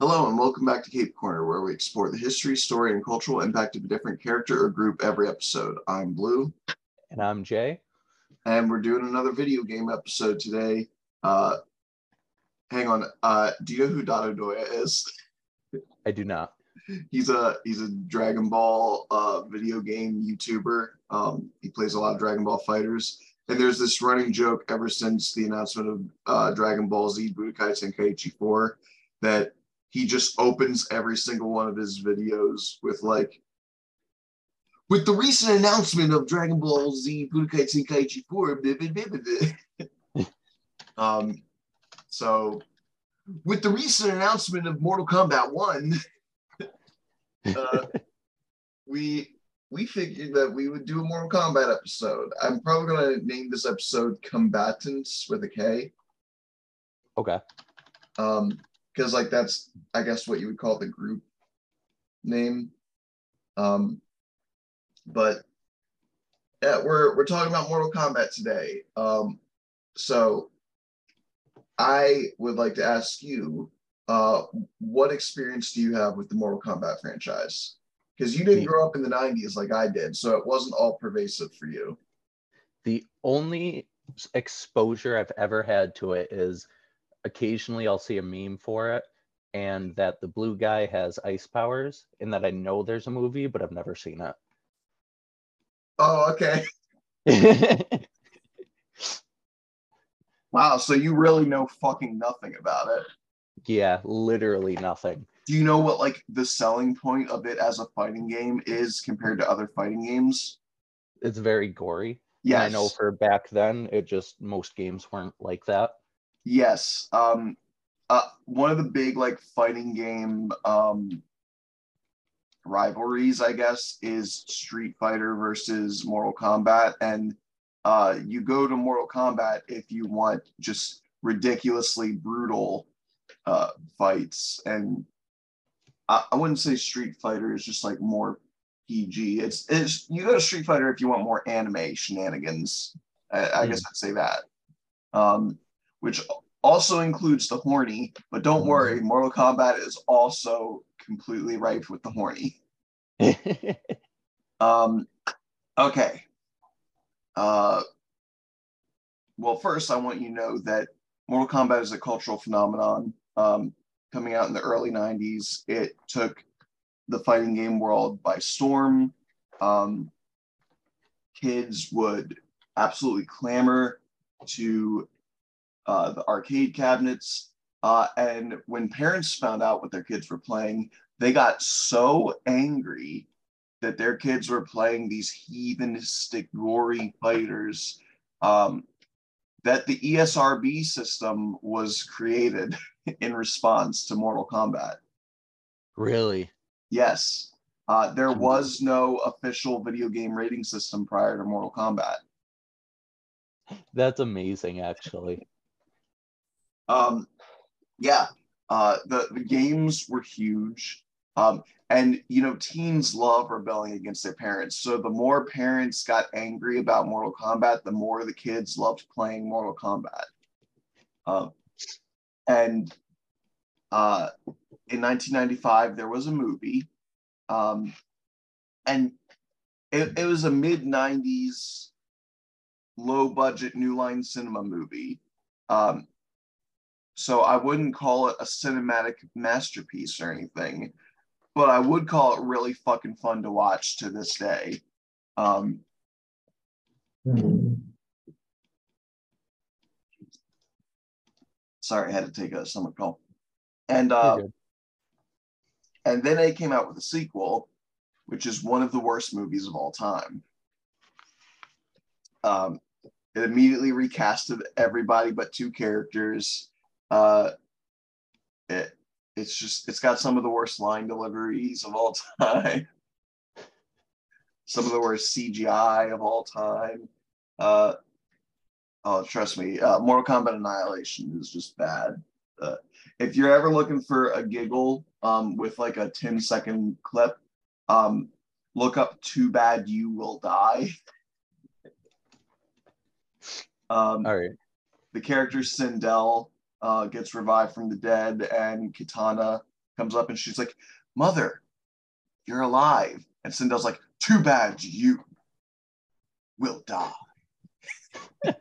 Hello and welcome back to Cape Corner, where we explore the history, story, and cultural impact of a different character or group every episode. I'm Blue, And I'm Jay. and we're doing another video game episode today. Uh, hang on, uh, do you know who Dado Doya is? I do not. He's a he's a Dragon Ball uh, video game YouTuber. Um, he plays a lot of Dragon Ball fighters, and there's this running joke ever since the announcement of uh, Dragon Ball Z Budokai Tenkaichi 4 that he just opens every single one of his videos with like with the recent announcement of Dragon Ball Z Budokai Tenkaichi 4 blah, blah, blah, blah, blah. um so with the recent announcement of Mortal Kombat 1 uh, we we figured that we would do a Mortal Kombat episode. I'm probably gonna name this episode Combatants with a K. Okay. Um, because like that's I guess what you would call the group name. Um, but yeah, we're we're talking about Mortal Kombat today. Um, so I would like to ask you, uh, what experience do you have with the Mortal Kombat franchise? Because you didn't grow up in the '90s like I did, so it wasn't all pervasive for you. The only exposure I've ever had to it is occasionally I'll see a meme for it and that the blue guy has ice powers and that I know there's a movie, but I've never seen it. Oh, okay. Wow. So you really know fucking nothing about it. yeah, literally nothing. Do you know what like the selling point of it as a fighting game is compared to other fighting games? It's very gory. Yeah, I know for back then, it just most games weren't like that. Yes. Um uh one of the big like fighting game um rivalries, I guess, is Street Fighter versus Mortal Kombat. And uh you go to Mortal Kombat if you want just ridiculously brutal uh fights. And I, I wouldn't say Street Fighter is just like more PG. It's it's you go to Street Fighter if you want more anime shenanigans. I, I guess I'd say that. Um, which also includes the horny, but don't worry, Mortal Kombat is also completely ripe with the horny. Um, okay. Uh, well, first, I want you to know that Mortal Kombat is a cultural phenomenon. Um, coming out in the early 90s, it took the fighting game world by storm. Um, kids would absolutely clamor to uh, the arcade cabinets. Uh, and when parents found out what their kids were playing, they got so angry that their kids were playing these heathenistic, gory fighters um, that the ESRB system was created in response to Mortal Kombat. really? Yes, uh, there was no official video game rating system prior to Mortal Kombat. That's amazing, actually. Um, yeah, uh, the the games were huge, um, and you know teens love rebelling against their parents. So the more parents got angry about Mortal Kombat, the more the kids loved playing Mortal Kombat. Um, and uh, in 1995, there was a movie, um, and it, it was a mid 90s low budget new line cinema movie. Um, so I wouldn't call it a cinematic masterpiece or anything, but I would call it really fucking fun to watch to this day. Um, sorry, I had to take a stomach call. And uh, and then they came out with a sequel, which is one of the worst movies of all time. Um, it immediately recasted everybody but two characters. Uh, it it's just it's got some of the worst line deliveries of all time. some of the worst CGI of all time. Uh, oh, trust me, uh, Mortal Kombat Annihilation is just bad. Uh, if you're ever looking for a giggle um, with like a 10 second clip, um, look up Too Bad You Will Die. um, All right. the character Sindel uh, gets revived from the dead, and Kitana comes up and she's like, Mother, you're alive. And Sindel's like, Too bad you will die.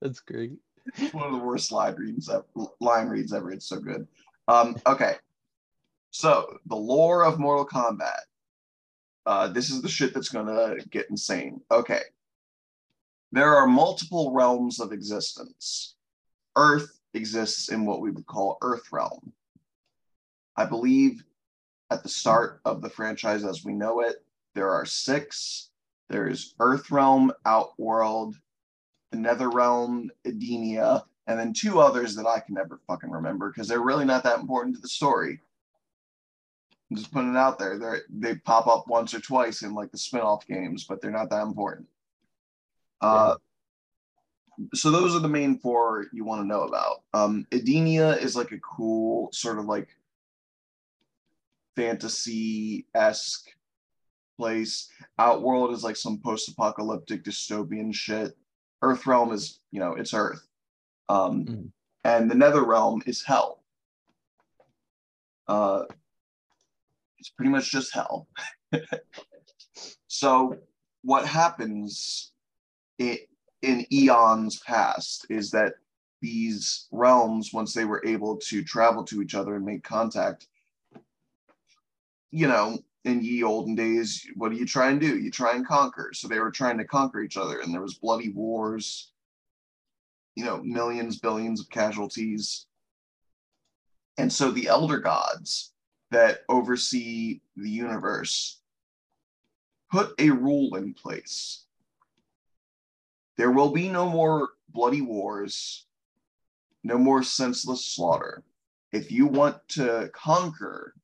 That's great. It's one of the worst line reads ever, line reads ever. It's so good. Um, okay. So the lore of Mortal Kombat. Uh, this is the shit that's gonna get insane. Okay. There are multiple realms of existence. Earth exists in what we would call Earth Realm. I believe at the start of the franchise as we know it, there are six. There's Earth Realm, Outworld, the Nether Realm, Edenia, and then two others that I can never fucking remember because they're really not that important to the story. I'm just putting it out there. They they pop up once or twice in like the spin-off games, but they're not that important. Uh, so those are the main four you want to know about. Um, Edenia is like a cool sort of like fantasy esque place. Outworld is like some post apocalyptic dystopian shit. Earth Realm is, you know, it's Earth. Um, mm. And the Nether Realm is hell. Uh, it's pretty much just hell. so, what happens it, in eons past is that these realms, once they were able to travel to each other and make contact, you know, in ye olden days, what do you try and do? You try and conquer. So they were trying to conquer each other, and there was bloody wars, you know, millions, billions of casualties. And so the elder gods that oversee the universe put a rule in place. There will be no more bloody wars, no more senseless slaughter. If you want to conquer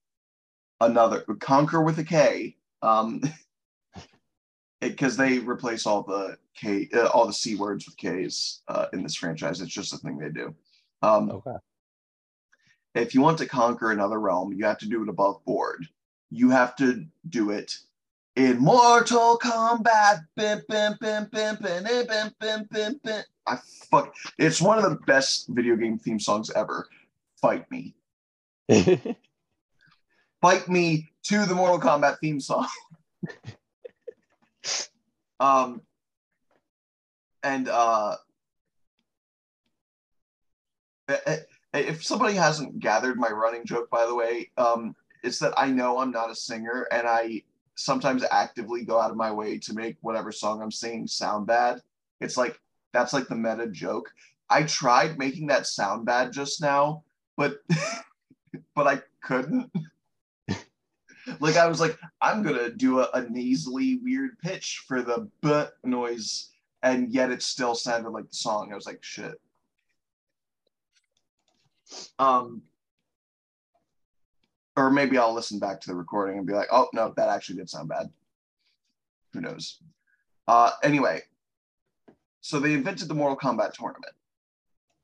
another conquer with a K. Um, because they replace all the K, uh, all the C words with K's uh, in this franchise. It's just a thing they do. Um, okay. If you want to conquer another realm, you have to do it above board. You have to do it in Mortal Kombat. Bim, bim, bim, bim, bim, bim, bim, bim, bim. I fuck. It's one of the best video game theme songs ever. Fight me. Fight Me to the Mortal Kombat theme song. um, and uh, if somebody hasn't gathered my running joke, by the way, um, it's that I know I'm not a singer and I sometimes actively go out of my way to make whatever song I'm singing sound bad. It's like that's like the meta joke. I tried making that sound bad just now, but but I couldn't like I was like, I'm gonna do a, a nasally weird pitch for the b noise, and yet it still sounded like the song. I was like, shit. Um, or maybe I'll listen back to the recording and be like, oh no, that actually did sound bad. Who knows? Uh, anyway, so they invented the Mortal Kombat tournament.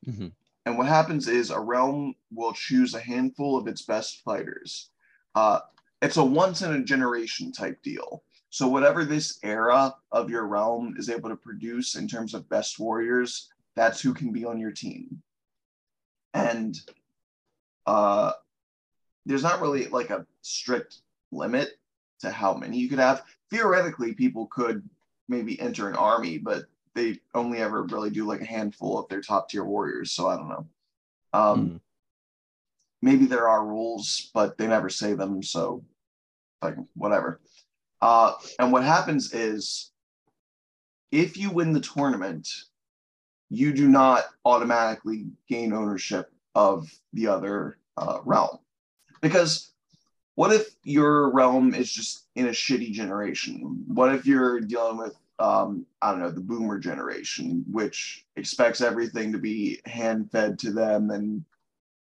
Mm-hmm. And what happens is a realm will choose a handful of its best fighters. Uh, it's a once in a generation type deal. So whatever this era of your realm is able to produce in terms of best warriors, that's who can be on your team. And uh, there's not really like a strict limit to how many you could have. Theoretically, people could maybe enter an army, but they only ever really do like a handful of their top tier warriors. So I don't know. Um, mm. Maybe there are rules, but they never say them. So like whatever. Uh, and what happens is if you win the tournament, you do not automatically gain ownership of the other uh, realm. Because what if your realm is just in a shitty generation? What if you're dealing with, um, I don't know, the boomer generation, which expects everything to be hand fed to them and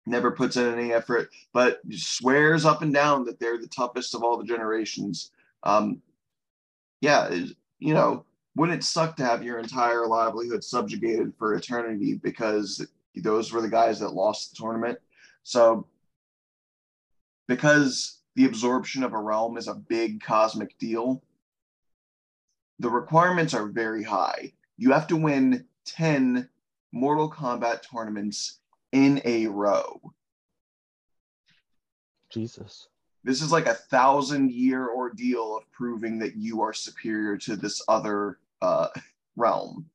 never puts in any effort, but swears up and down that they're the toughest of all the generations. Um, yeah, you know, wouldn't it suck to have your entire livelihood subjugated for eternity because those were the guys that lost the tournament? So, because the absorption of a realm is a big cosmic deal, the requirements are very high. You have to win 10 Mortal Kombat tournaments in a row. Jesus. This is like a thousand year ordeal of proving that you are superior to this other uh, realm.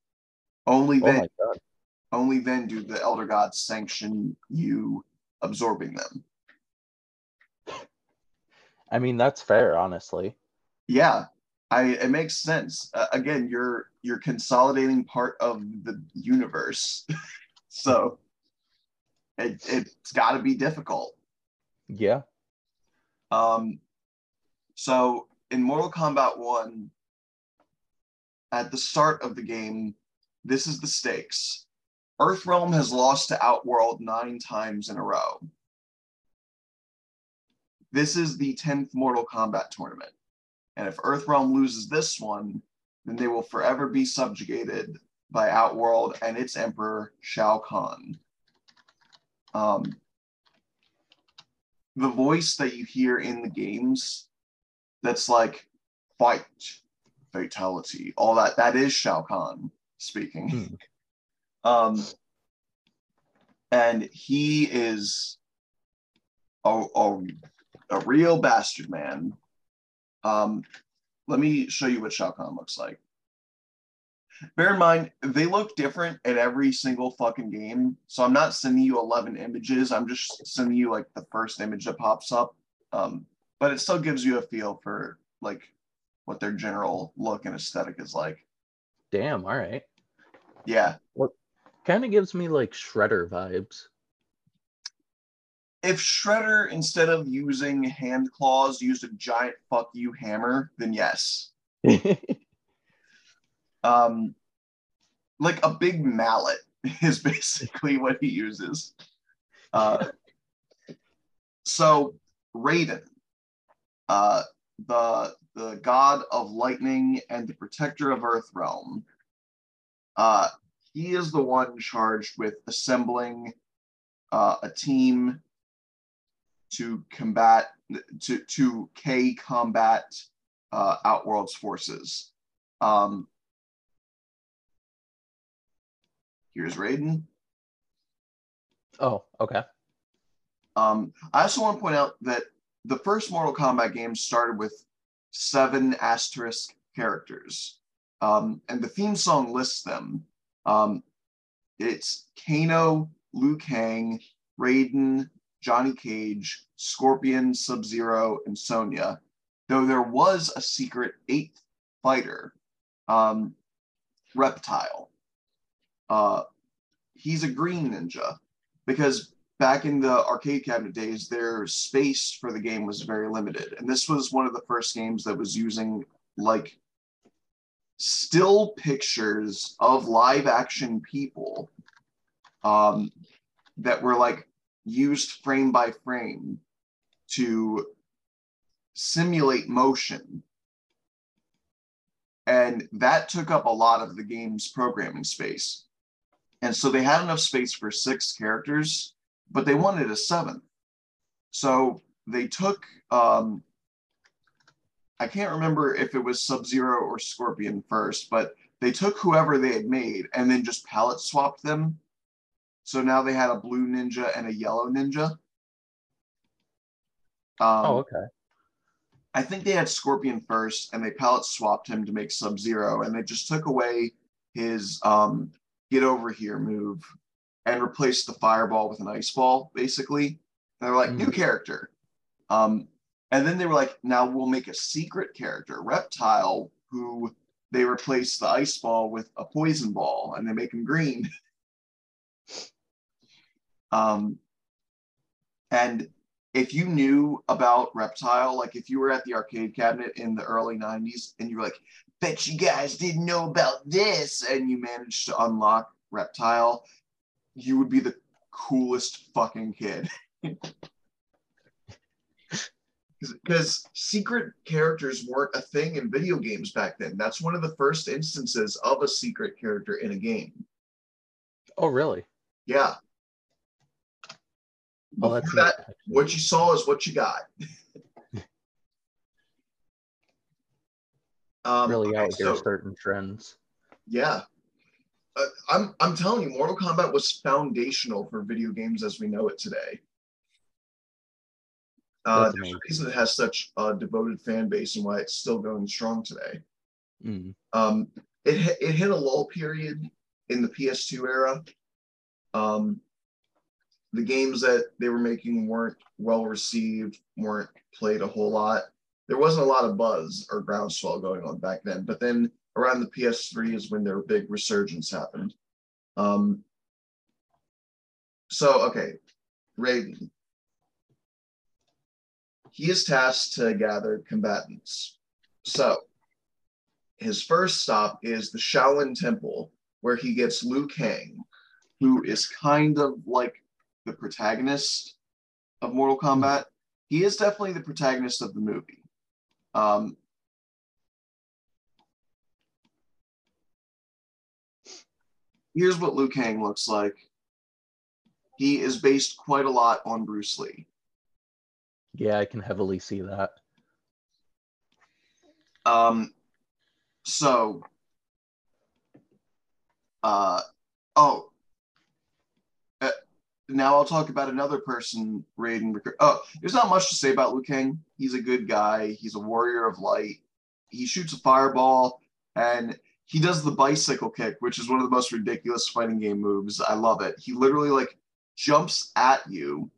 Only Oh then, only then do the elder gods sanction you absorbing them. I mean, that's fair, honestly. Yeah, I it makes sense. Uh, again, you're you're consolidating part of the universe, so it it's got to be difficult. Yeah. Um, so in Mortal Kombat 1, at the start of the game, this is the stakes. Earthrealm has lost to Outworld nine times in a row. This is the 10th Mortal Kombat tournament. And if Earthrealm loses this one, then they will forever be subjugated by Outworld and its emperor, Shao Kahn. Um, the voice that you hear in the games that's like fight, fatality, all that, that is Shao Kahn speaking. Hmm. Um, and he is a, a, a real bastard man. Um, let me show you what Shao Kahn looks like. Bear in mind, they look different in every single fucking game. So I'm not sending you 11 images. I'm just sending you like the first image that pops up. Um, but it still gives you a feel for like what their general look and aesthetic is like. Damn, all right. Yeah. Kind of gives me like Shredder vibes. If Shredder, instead of using hand claws, used a giant fuck you hammer, then yes. Um, like a big mallet is basically what he uses. Uh, so Raiden, uh, the the god of lightning and the protector of Earthrealm, uh, he is the one charged with assembling uh, a team to combat to to K combat uh, Outworld's forces. Um, here's Raiden. oh, okay. Um, I also want to point out that the first Mortal Kombat game started with seven asterisk characters, um, and the theme song lists them. Um, it's Kano, Liu Kang, Raiden, Johnny Cage, Scorpion, Sub Zero, and Sonya. Though there was a secret eighth fighter, um, Reptile. Uh, he's a green ninja because back in the arcade cabinet days, their space for the game was very limited. And this was one of the first games that was using like still pictures of live action people um, that were like used frame by frame to simulate motion. And that took up a lot of the game's programming space. And so they had enough space for six characters, but they wanted a seventh. So they took, um, I can't remember if it was Sub Zero or Scorpion first, but they took whoever they had made and then just palette swapped them. So now they had a blue ninja and a yellow ninja. Um, oh, okay. I think they had Scorpion first, and they palette swapped him to make Sub Zero, and they just took away his um, get over here move and replaced the fireball with an ice ball, basically. And they were like, new character. Um, and then they were like, now we'll make a secret character, Reptile, who they replace the ice ball with a poison ball, and they make him green. um, and if you knew about Reptile, like if you were at the arcade cabinet in the early 90s and you were like, bet you guys didn't know about this, and you managed to unlock Reptile, you would be the coolest fucking kid. Because secret characters weren't a thing in video games back then. That's one of the first instances of a secret character in a game. Oh, really? Yeah. Well, that's that, what you saw is what you got. um, really out so- certain trends. Yeah. Uh, I'm I'm telling you, Mortal Kombat was foundational for video games as we know it today. Uh, there's a reason it has such a devoted fan base and why it's still going strong today. Mm. Um, it it hit a lull period in the PS2 era. Um, the games that they were making weren't well received, weren't played a whole lot. There wasn't a lot of buzz or groundswell going on back then. But then around the PS3 is when their big resurgence happened. Um, so okay, Raiden. He is tasked to gather combatants. So his first stop is the Shaolin Temple, where he gets Liu Kang, who is kind of like the protagonist of Mortal Kombat. He is definitely the protagonist of the movie. Um, here's what Liu Kang looks like. He is based quite a lot on Bruce Lee. Yeah, I can heavily see that. Um, so, uh, oh, now I'll talk about another person Raiden. Oh, there's not much to say about Liu Kang. He's a good guy. He's a warrior of light. He shoots a fireball and he does the bicycle kick, which is one of the most ridiculous fighting game moves. I love it. He literally like jumps at you,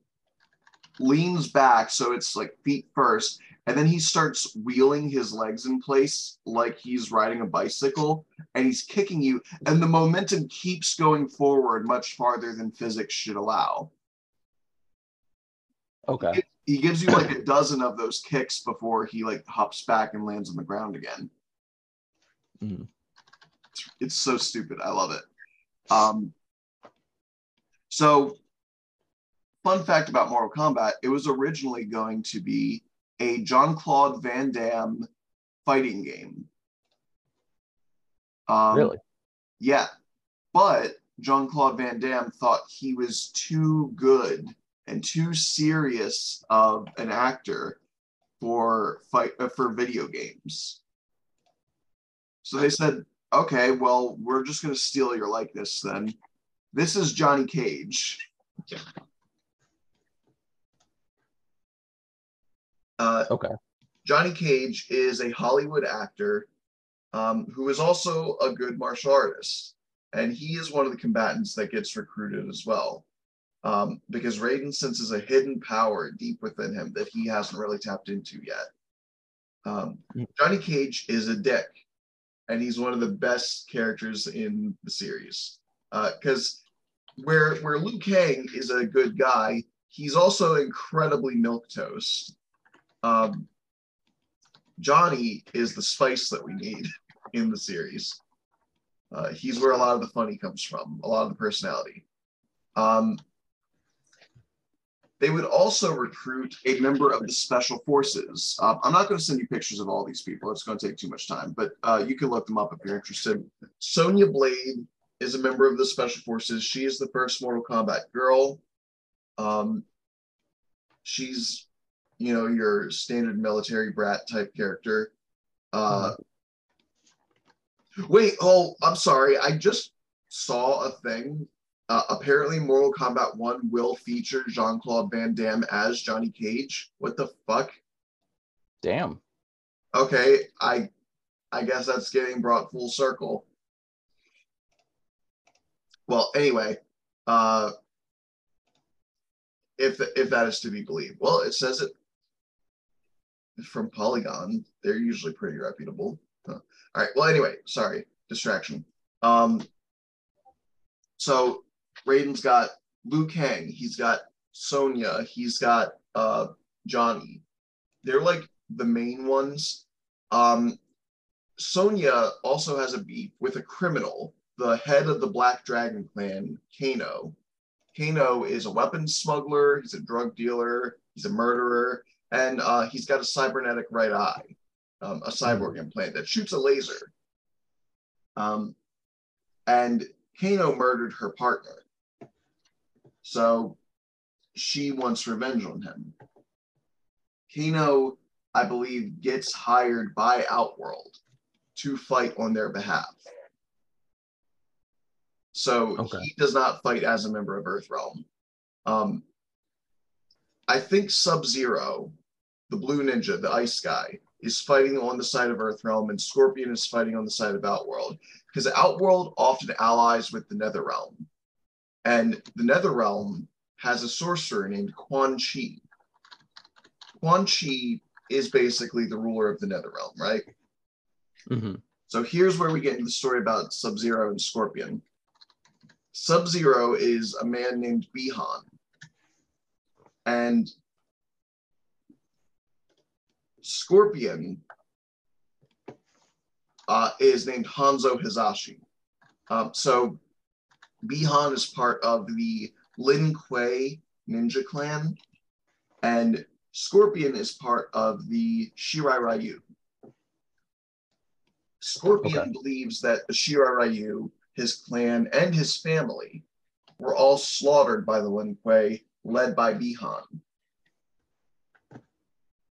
leans back so it's like feet first, and then he starts wheeling his legs in place like he's riding a bicycle and he's kicking you and the momentum keeps going forward much farther than physics should allow Okay. he gives you like a dozen of those kicks before he like hops back and lands on the ground again Mm. it's, it's so stupid i love it um so fun fact about mortal kombat it was originally going to be a Jean Claude Van Damme fighting game. Um, Really? Yeah. But Jean Claude Van Damme thought he was too good and too serious of an actor for fight uh, for video games. So they said, "Okay, well, we're just going to steal your likeness then. This is Johnny Cage." Uh, Okay. Johnny Cage is a Hollywood actor um, who is also a good martial artist. And he is one of the combatants that gets recruited as well. Um, because Raiden senses a hidden power deep within him that he hasn't really tapped into yet. Um, Mm. Johnny Cage is a dick, and he's one of the best characters in the series. Because where where Liu Kang is a good guy, he's also incredibly milk toast. Um, Johnny is the spice that we need in the series. Uh, he's where a lot of the funny comes from, a lot of the personality. Um, they would also recruit a member of the special forces. Uh, I'm not going to send you pictures of all these people; it's going to take too much time. But uh, you can look them up if you're interested. Sonya Blade is a member of the special forces. She is the first Mortal Kombat girl. Um, she's you know, your standard military brat type character. Uh, wait, oh, I'm sorry. I just saw a thing. Uh, apparently, Mortal Kombat 1 will feature Jean Claude Van Damme as Johnny Cage. What the fuck? Damn. Okay, I I guess that's getting brought full circle. Well, anyway, uh, if if that is to be believed, well, it says it from Polygon. They're usually pretty reputable. Huh. All right. Well, anyway, sorry, distraction. Um, so Raiden's got Liu Kang. He's got Sonya. He's got uh, Johnny. They're like the main ones. Um, Sonya also has a beef with a criminal, the head of the Black Dragon clan, Kano. Kano is a weapons smuggler. He's a drug dealer. He's a murderer and uh, he's got a cybernetic right eye, um, a cyborg implant that shoots a laser. Um, and Kano murdered her partner, so she wants revenge on him. Kano, I believe, gets hired by Outworld to fight on their behalf. So Okay. he does not fight as a member of Earthrealm. Um, I think Sub Zero, the blue ninja, the ice guy, is fighting on the side of Earthrealm, and Scorpion is fighting on the side of Outworld. Because Outworld often allies with the Netherrealm. And the Netherrealm has a sorcerer named Quan Chi. Quan Chi is basically the ruler of the Netherrealm, right? Mhm. So here's where we get into the story about Sub Zero and Scorpion. Sub Zero is a man named Bihan. And Scorpion uh, is named Hanzo Hasashi. Um, so Bihan is part of the Lin Kuei ninja clan, and Scorpion is part of the Shirai Ryu. Scorpion Okay. believes that the Shirai Ryu, his clan, and his family were all slaughtered by the Lin Kuei, led by Bihan.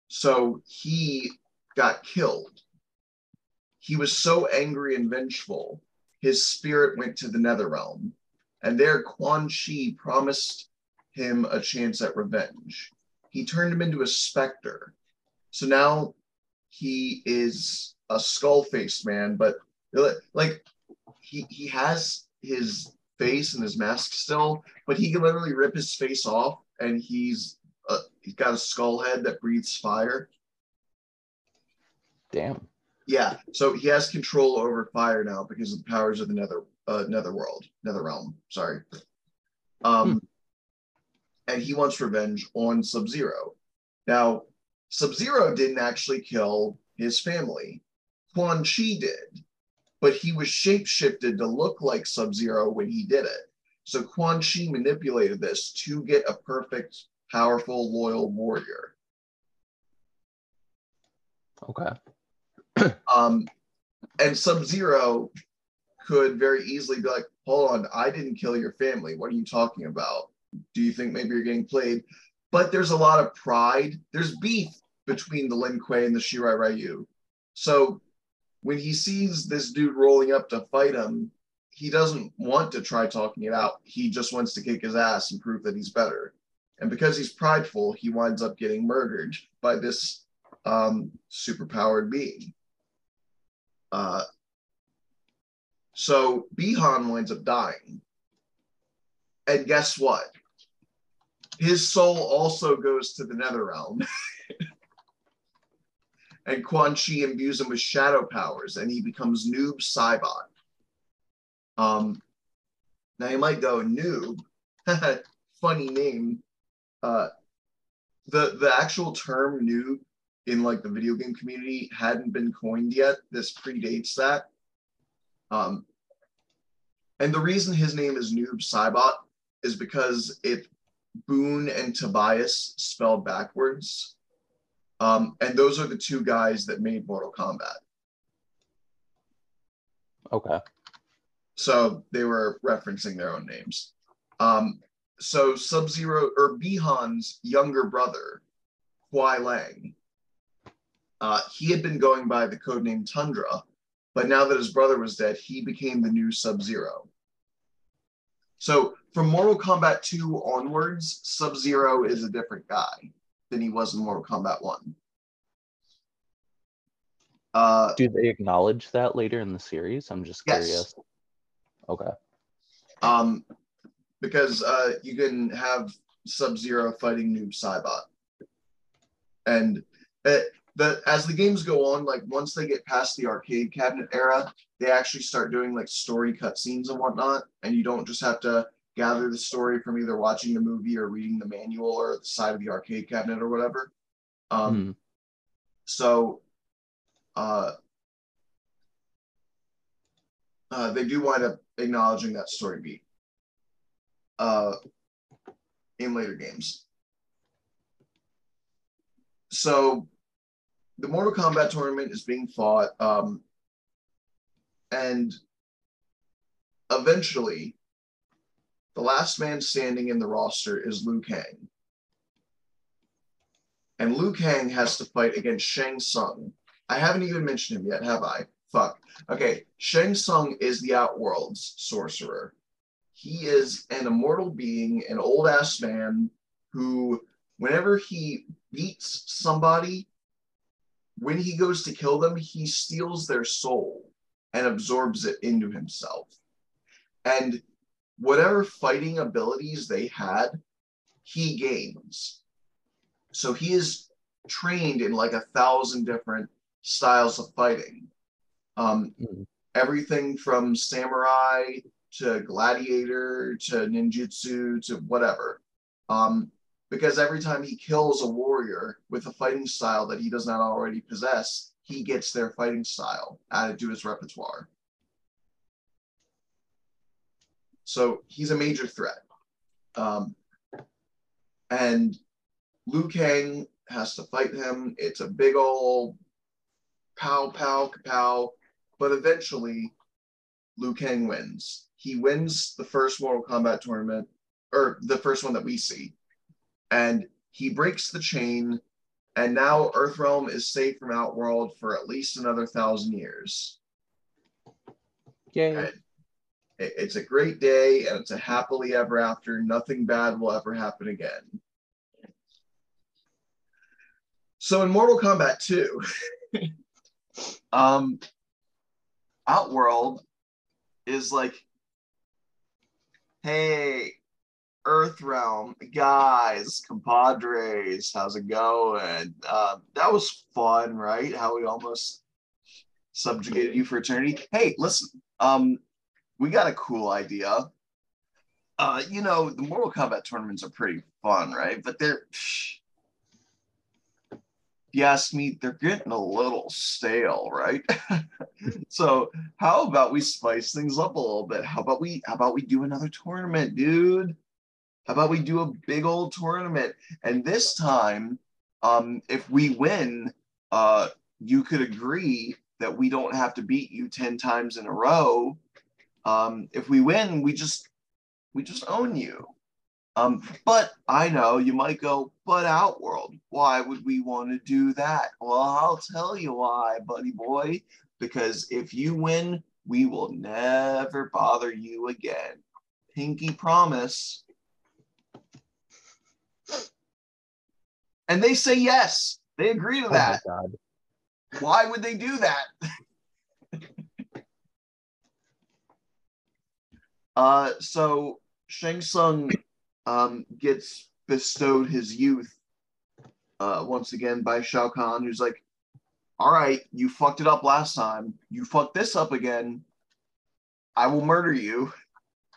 So he got killed. He was so angry and vengeful, his spirit went to the Netherrealm, and there Quan Chi promised him a chance at revenge. He turned him into a specter. So now he is a skull-faced man, but like he he has his face and his mask still, but he can literally rip his face off, and he's uh, he's got a skull head that breathes fire. Damn. Yeah, so he has control over fire now because of the powers of the nether uh, netherworld, netherrealm. Sorry. Um, and he wants revenge on Sub Zero. Now, Sub Zero didn't actually kill his family. Quan Chi did, but he was shapeshifted to look like Sub Zero when he did it. So Quan Chi manipulated this to get a perfect, powerful, loyal warrior. Okay. Um, and Sub Zero could very easily be like, hold on, I didn't kill your family. What are you talking about? Do you think maybe you're getting played? But there's a lot of pride. There's beef between the Lin Kuei and the Shirai Ryu. So when he sees this dude rolling up to fight him, he doesn't want to try talking it out. He just wants to kick his ass and prove that he's better. And because he's prideful, he winds up getting murdered by this um, superpowered being. Uh, so Bihan winds up dying. And guess what? His soul also goes to the nether realm. and Quan Chi imbues him with shadow powers, and he becomes Noob Saibot. Um, now you might go, Noob, funny name. Uh, the the actual term noob in like the video game community hadn't been coined yet. This predates that. Um, and the reason his name is Noob Saibot is because it Boon and Tobias spelled backwards. Um, and those are the two guys that made Mortal Kombat. Okay. So they were referencing their own names. Um, so Sub Zero or Bihan's younger brother, Kuai Liang, uh, he had been going by the codename Tundra, but now that his brother was dead, he became the new Sub Zero. So from Mortal Kombat 2 onwards, Sub Zero is a different guy than he was in Mortal Kombat 1. Uh, Do they acknowledge that later in the series? I'm just Yes. curious. Okay. um, because uh, you can have Sub Zero fighting Noob Saibot. And uh, the, as the games go on, like once they get past the arcade cabinet era, they actually start doing like story cutscenes and whatnot. And you don't just have to gather the story from either watching the movie or reading the manual or the side of the arcade cabinet or whatever. Um, Hmm. So uh, uh, they do wind up acknowledging that story beat uh, in later games. So the Mortal Kombat tournament is being fought, um, and eventually, the last man standing in the roster is Liu Kang. And Liu Kang has to fight against Shang Tsung. I haven't even mentioned him yet, have I? Fuck. Okay, Shang Tsung is the Outworld's sorcerer. He is an immortal being, an old ass man who whenever he beats somebody, when he goes to kill them, he steals their soul and absorbs it into himself. And whatever fighting abilities they had, he gains. So he is trained in like a thousand different styles of fighting. Um, mm. Everything from samurai to gladiator to ninjutsu to whatever. Um, because every time he kills a warrior with a fighting style that he does not already possess, he gets their fighting style added to his repertoire. So he's a major threat. Um, and Liu Kang has to fight him. It's a big old pow, pow, kapow. But eventually, Liu Kang wins. He wins the first Mortal Kombat tournament, or the first one that we see and he breaks the chain, and now Earthrealm is safe from Outworld for at least another thousand years. Yay. It's a great day, and it's a happily ever after. Nothing bad will ever happen again. So in Mortal Kombat 2, um, Outworld is like, hey, Earthrealm, guys, compadres, how's it going? Uh, that was fun, right? How we almost subjugated you for eternity. Hey, listen, um, we got a cool idea. Uh, you know, the Mortal Kombat tournaments are pretty fun, right? But they're, if you ask me, they're getting a little stale, right? so how about we spice things up a little bit? How about we, how about we do another tournament, dude? How about we do a big old tournament? And this time, um, if we win, uh, you could agree that we don't have to beat you 10 times in a row. Um, if we win, we just we just own you. Um, but I know you might go, but Outworld, why would we want to do that? Well, I'll tell you why, buddy boy. Because if you win, we will never bother you again. Pinky promise. And they say yes. They agree to oh that. Oh Why would they do that? uh, so Shang Tsung um, gets bestowed his youth uh, once again by Shao Kahn, who's like, all right, you fucked it up last time. You fucked this up again. I will murder you.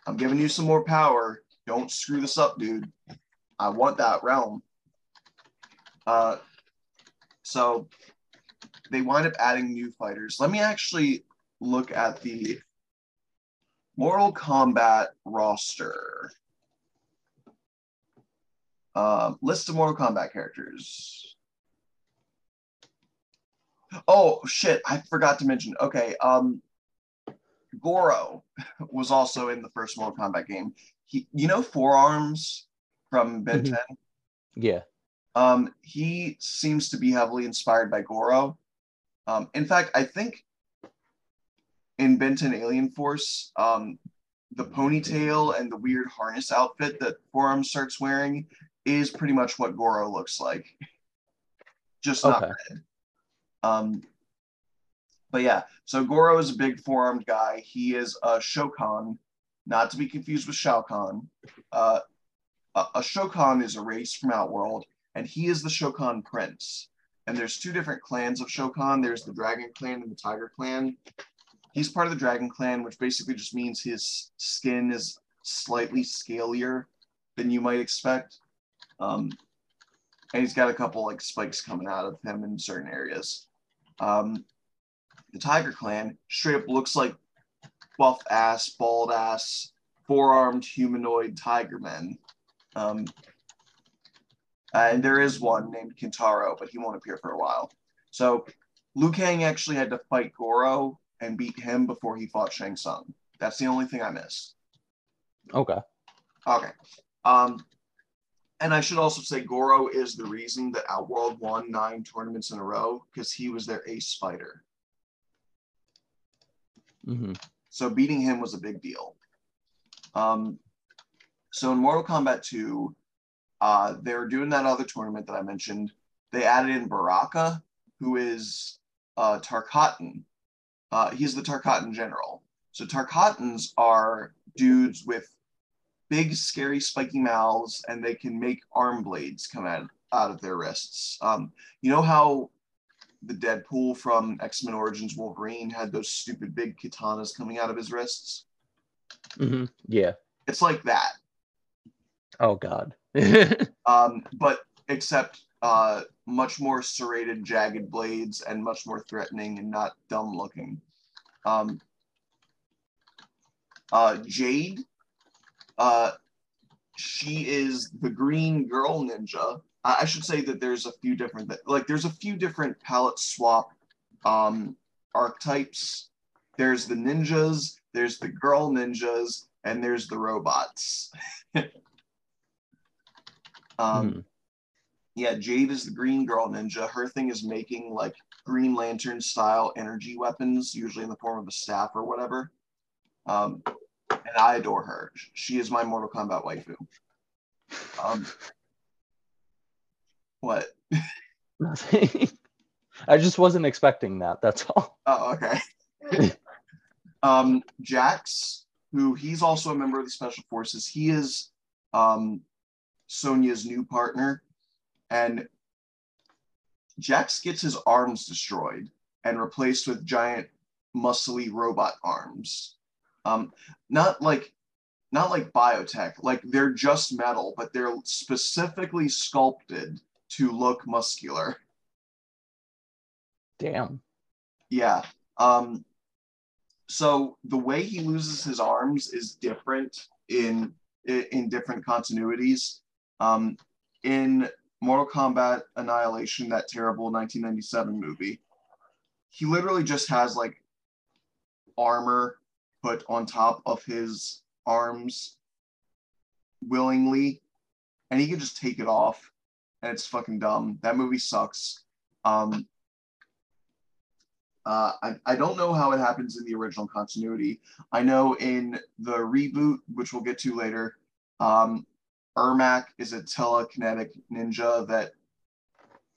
I'm giving you some more power. Don't screw this up, dude. I want that realm. Uh, so they wind up adding new fighters. Let me actually look at the Mortal Kombat roster. Uh, list of Mortal Kombat characters. Oh shit! I forgot to mention. Okay, um, Goro was also in the first Mortal Kombat game. He, you know, Four Arms from Ben mm-hmm. 10. Yeah. Um, he seems to be heavily inspired by Goro. Um, in fact, I think in Ben 10 Alien Force, um, the ponytail and the weird harness outfit that Forearm starts wearing is pretty much what Goro looks like, just not okay. red. Um, but yeah, so Goro is a big forearmed guy. He is a Shokan, not to be confused with Shao Kahn. Uh, a, a Shokan is a race from Outworld and he is the Shokan Prince. And there's two different clans of Shokan. There's the Dragon Clan and the Tiger Clan. He's part of the Dragon Clan, which basically just means his skin is slightly scalier than you might expect. Um, and he's got a couple like spikes coming out of him in certain areas. Um, the Tiger Clan straight up looks like buff ass, bald ass, four armed humanoid tiger men. Um, uh, and there is one named Kintaro, but he won't appear for a while. So Liu Kang actually had to fight Goro and beat him before he fought Shang Tsung. That's the only thing I missed. Okay. Okay. Um, and I should also say Goro is the reason that Outworld won nine tournaments in a row because he was their ace fighter. Mm-hmm. So beating him was a big deal. Um, so in Mortal Kombat 2, uh, they're doing that other tournament that I mentioned. They added in Baraka, who is uh, Tarkatan. Uh, he's the Tarkatan general. So Tarkatans are dudes with big, scary, spiky mouths, and they can make arm blades come out, out of their wrists. Um, you know how the Deadpool from X Men Origins Wolverine had those stupid big katanas coming out of his wrists? hmm Yeah. It's like that. Oh God. um, but except uh, much more serrated, jagged blades and much more threatening and not dumb looking. Um, uh, Jade, uh, she is the green girl ninja. I, I should say that there's a few different, like there's a few different palette swap um, archetypes. There's the ninjas, there's the girl ninjas, and there's the robots. um, Hmm. Yeah, Jade is the green girl ninja. Her thing is making like Green Lantern style energy weapons, usually in the form of a staff or whatever. Um, and I adore her. She is my Mortal Kombat waifu. Um, what? Nothing. I just wasn't expecting that. That's all. Oh, okay. um, Jax, who he's also a member of the Special Forces, he is um, Sonya's new partner. And Jax gets his arms destroyed and replaced with giant, muscly robot arms. Um, not like not like biotech, like they're just metal, but they're specifically sculpted to look muscular. Damn. Yeah. Um, so the way he loses his arms is different in in, in different continuities. Um, in Mortal Kombat Annihilation, that terrible 1997 movie, he literally just has like armor put on top of his arms willingly, and he can just take it off, and it's fucking dumb. That movie sucks. Um, uh, I, I don't know how it happens in the original continuity. I know in the reboot, which we'll get to later, um, Ermac is a telekinetic ninja that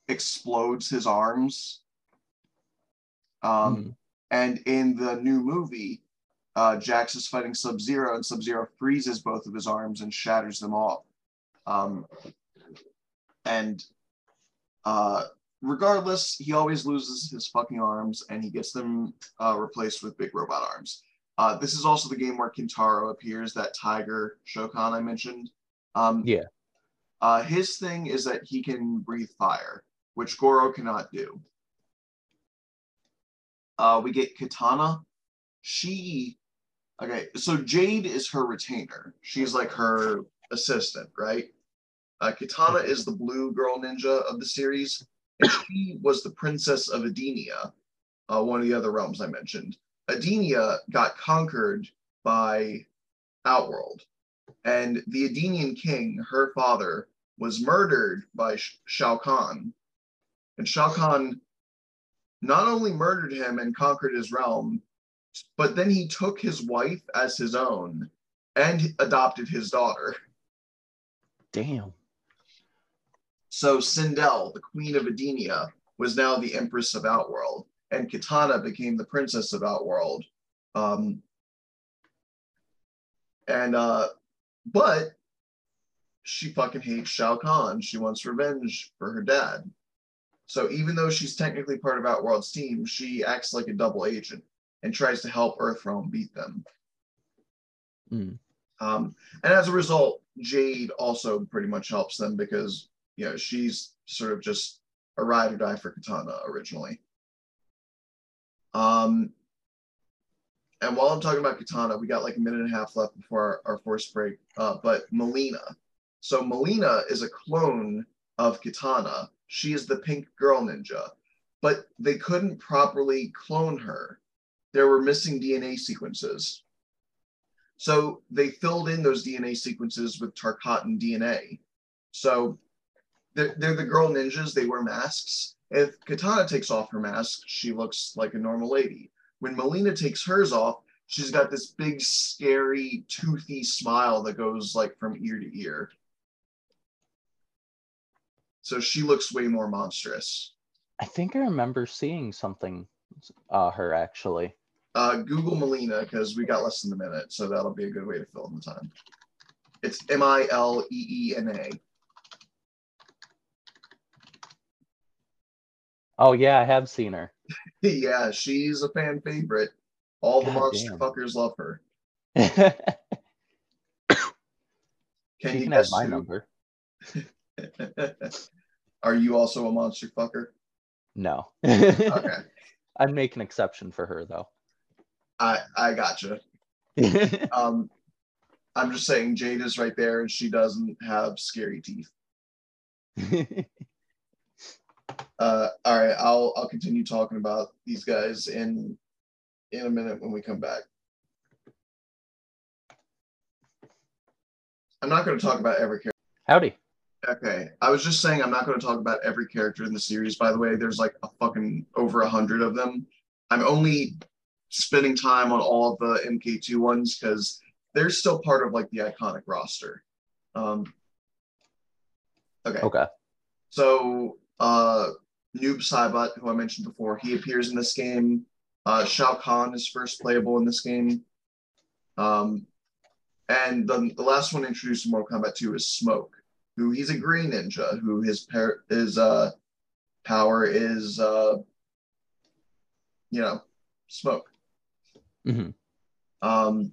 explodes his arms. Um, Hmm. And in the new movie, uh, Jax is fighting Sub Zero, and Sub Zero freezes both of his arms and shatters them off. Um, and uh, regardless, he always loses his fucking arms and he gets them uh, replaced with big robot arms. Uh, this is also the game where Kintaro appears, that tiger Shokan I mentioned. Um, Yeah. Uh, his thing is that he can breathe fire, which Goro cannot do. Uh, we get Katana. She, okay, so Jade is her retainer. She's like her assistant, right? Uh, Katana is the blue girl ninja of the series, and she was the princess of Edenia, uh, one of the other realms I mentioned. Edenia got conquered by Outworld, and the Edenian king, her father, was murdered by Sh- Shao Kahn. And Shao Kahn not only murdered him and conquered his realm, but then he took his wife as his own and adopted his daughter. Damn. So Sindel, the queen of Edenia, was now the empress of Outworld, and Katana became the princess of Outworld. Um, and uh, but she fucking hates Shao Kahn. She wants revenge for her dad. So even though she's technically part of Outworld's team, she acts like a double agent and tries to help Earthrealm beat them. Mm. Um, and as a result, Jade also pretty much helps them because you know she's sort of just a ride or die for Katana originally. Um, and while I'm talking about Katana, we got like a minute and a half left before our, our force break. Uh, but Mileena, so Mileena is a clone of Katana. She is the pink girl ninja, but they couldn't properly clone her. There were missing DNA sequences. So they filled in those DNA sequences with Tarkatan DNA. So they're, they're the girl ninjas, they wear masks. If Katana takes off her mask, she looks like a normal lady. When Mileena takes hers off, she's got this big, scary, toothy smile that goes like from ear to ear. So she looks way more monstrous. I think I remember seeing something uh her actually. Uh, Google Mileena because we got less than a minute, so that'll be a good way to fill in the time. It's M I L E E N A. Oh yeah, I have seen her. yeah, she's a fan favorite. All the monster damn. fuckers love her. she Can you can have my who? number. Are you also a monster fucker? No. Okay, I'd make an exception for her though. I I gotcha. Um, I'm just saying Jade is right there, and she doesn't have scary teeth. Uh, all right, I'll I'll continue talking about these guys in in a minute when we come back. I'm not going to talk about every character. Howdy. Okay, I was just saying I'm not going to talk about every character in the series. By the way, there's like a fucking over a hundred of them. I'm only spending time on all of the MK2 ones because they're still part of like the iconic roster. Um, okay. Okay. So, uh, Noob Saibot, who I mentioned before, he appears in this game. Uh, Shao Kahn is first playable in this game. Um, and the, the last one introduced in Mortal Kombat 2 is Smoke, who he's a green ninja, who his par- his uh, power is, uh, you know, smoke. hmm um,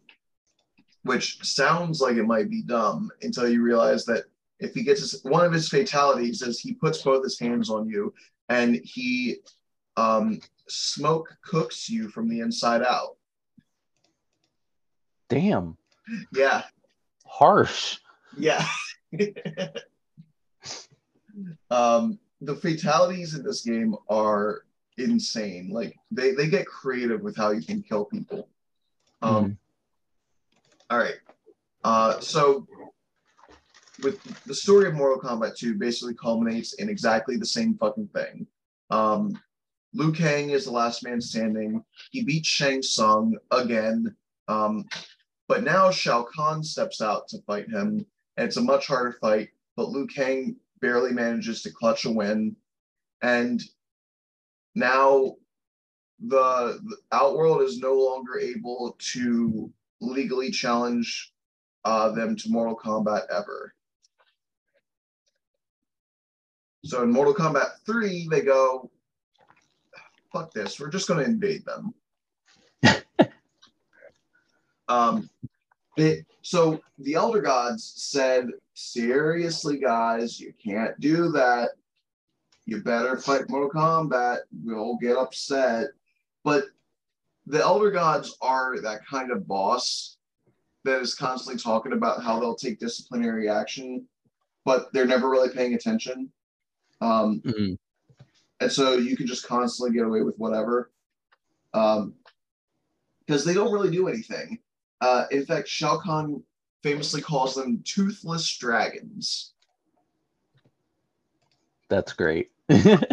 which sounds like it might be dumb until you realize that if he gets his, one of his fatalities is he puts both his hands on you and he um, smoke cooks you from the inside out. Damn. Yeah, Harsh. yeah. um, the fatalities in this game are insane. Like they they get creative with how you can kill people. Um, All right. Uh, so, with the story of Mortal Kombat 2, basically culminates in exactly the same fucking thing. Um, Liu Kang is the last man standing. He beats Shang Tsung again. Um, but now Shao Kahn steps out to fight him, and it's a much harder fight. But Liu Kang barely manages to clutch a win. And now the, the Outworld is no longer able to legally challenge uh, them to Mortal Kombat ever. So in Mortal Kombat 3, they go, fuck this, we're just going to invade them. um, it, so the Elder Gods said, seriously, guys, you can't do that. You better fight Mortal Kombat. We'll get upset. But the Elder Gods are that kind of boss that is constantly talking about how they'll take disciplinary action, but they're never really paying attention. Um, Mhm. and so you can just constantly get away with whatever. Um, because they don't really do anything. Uh, in fact, Shao Kahn famously calls them toothless dragons. That's great. it,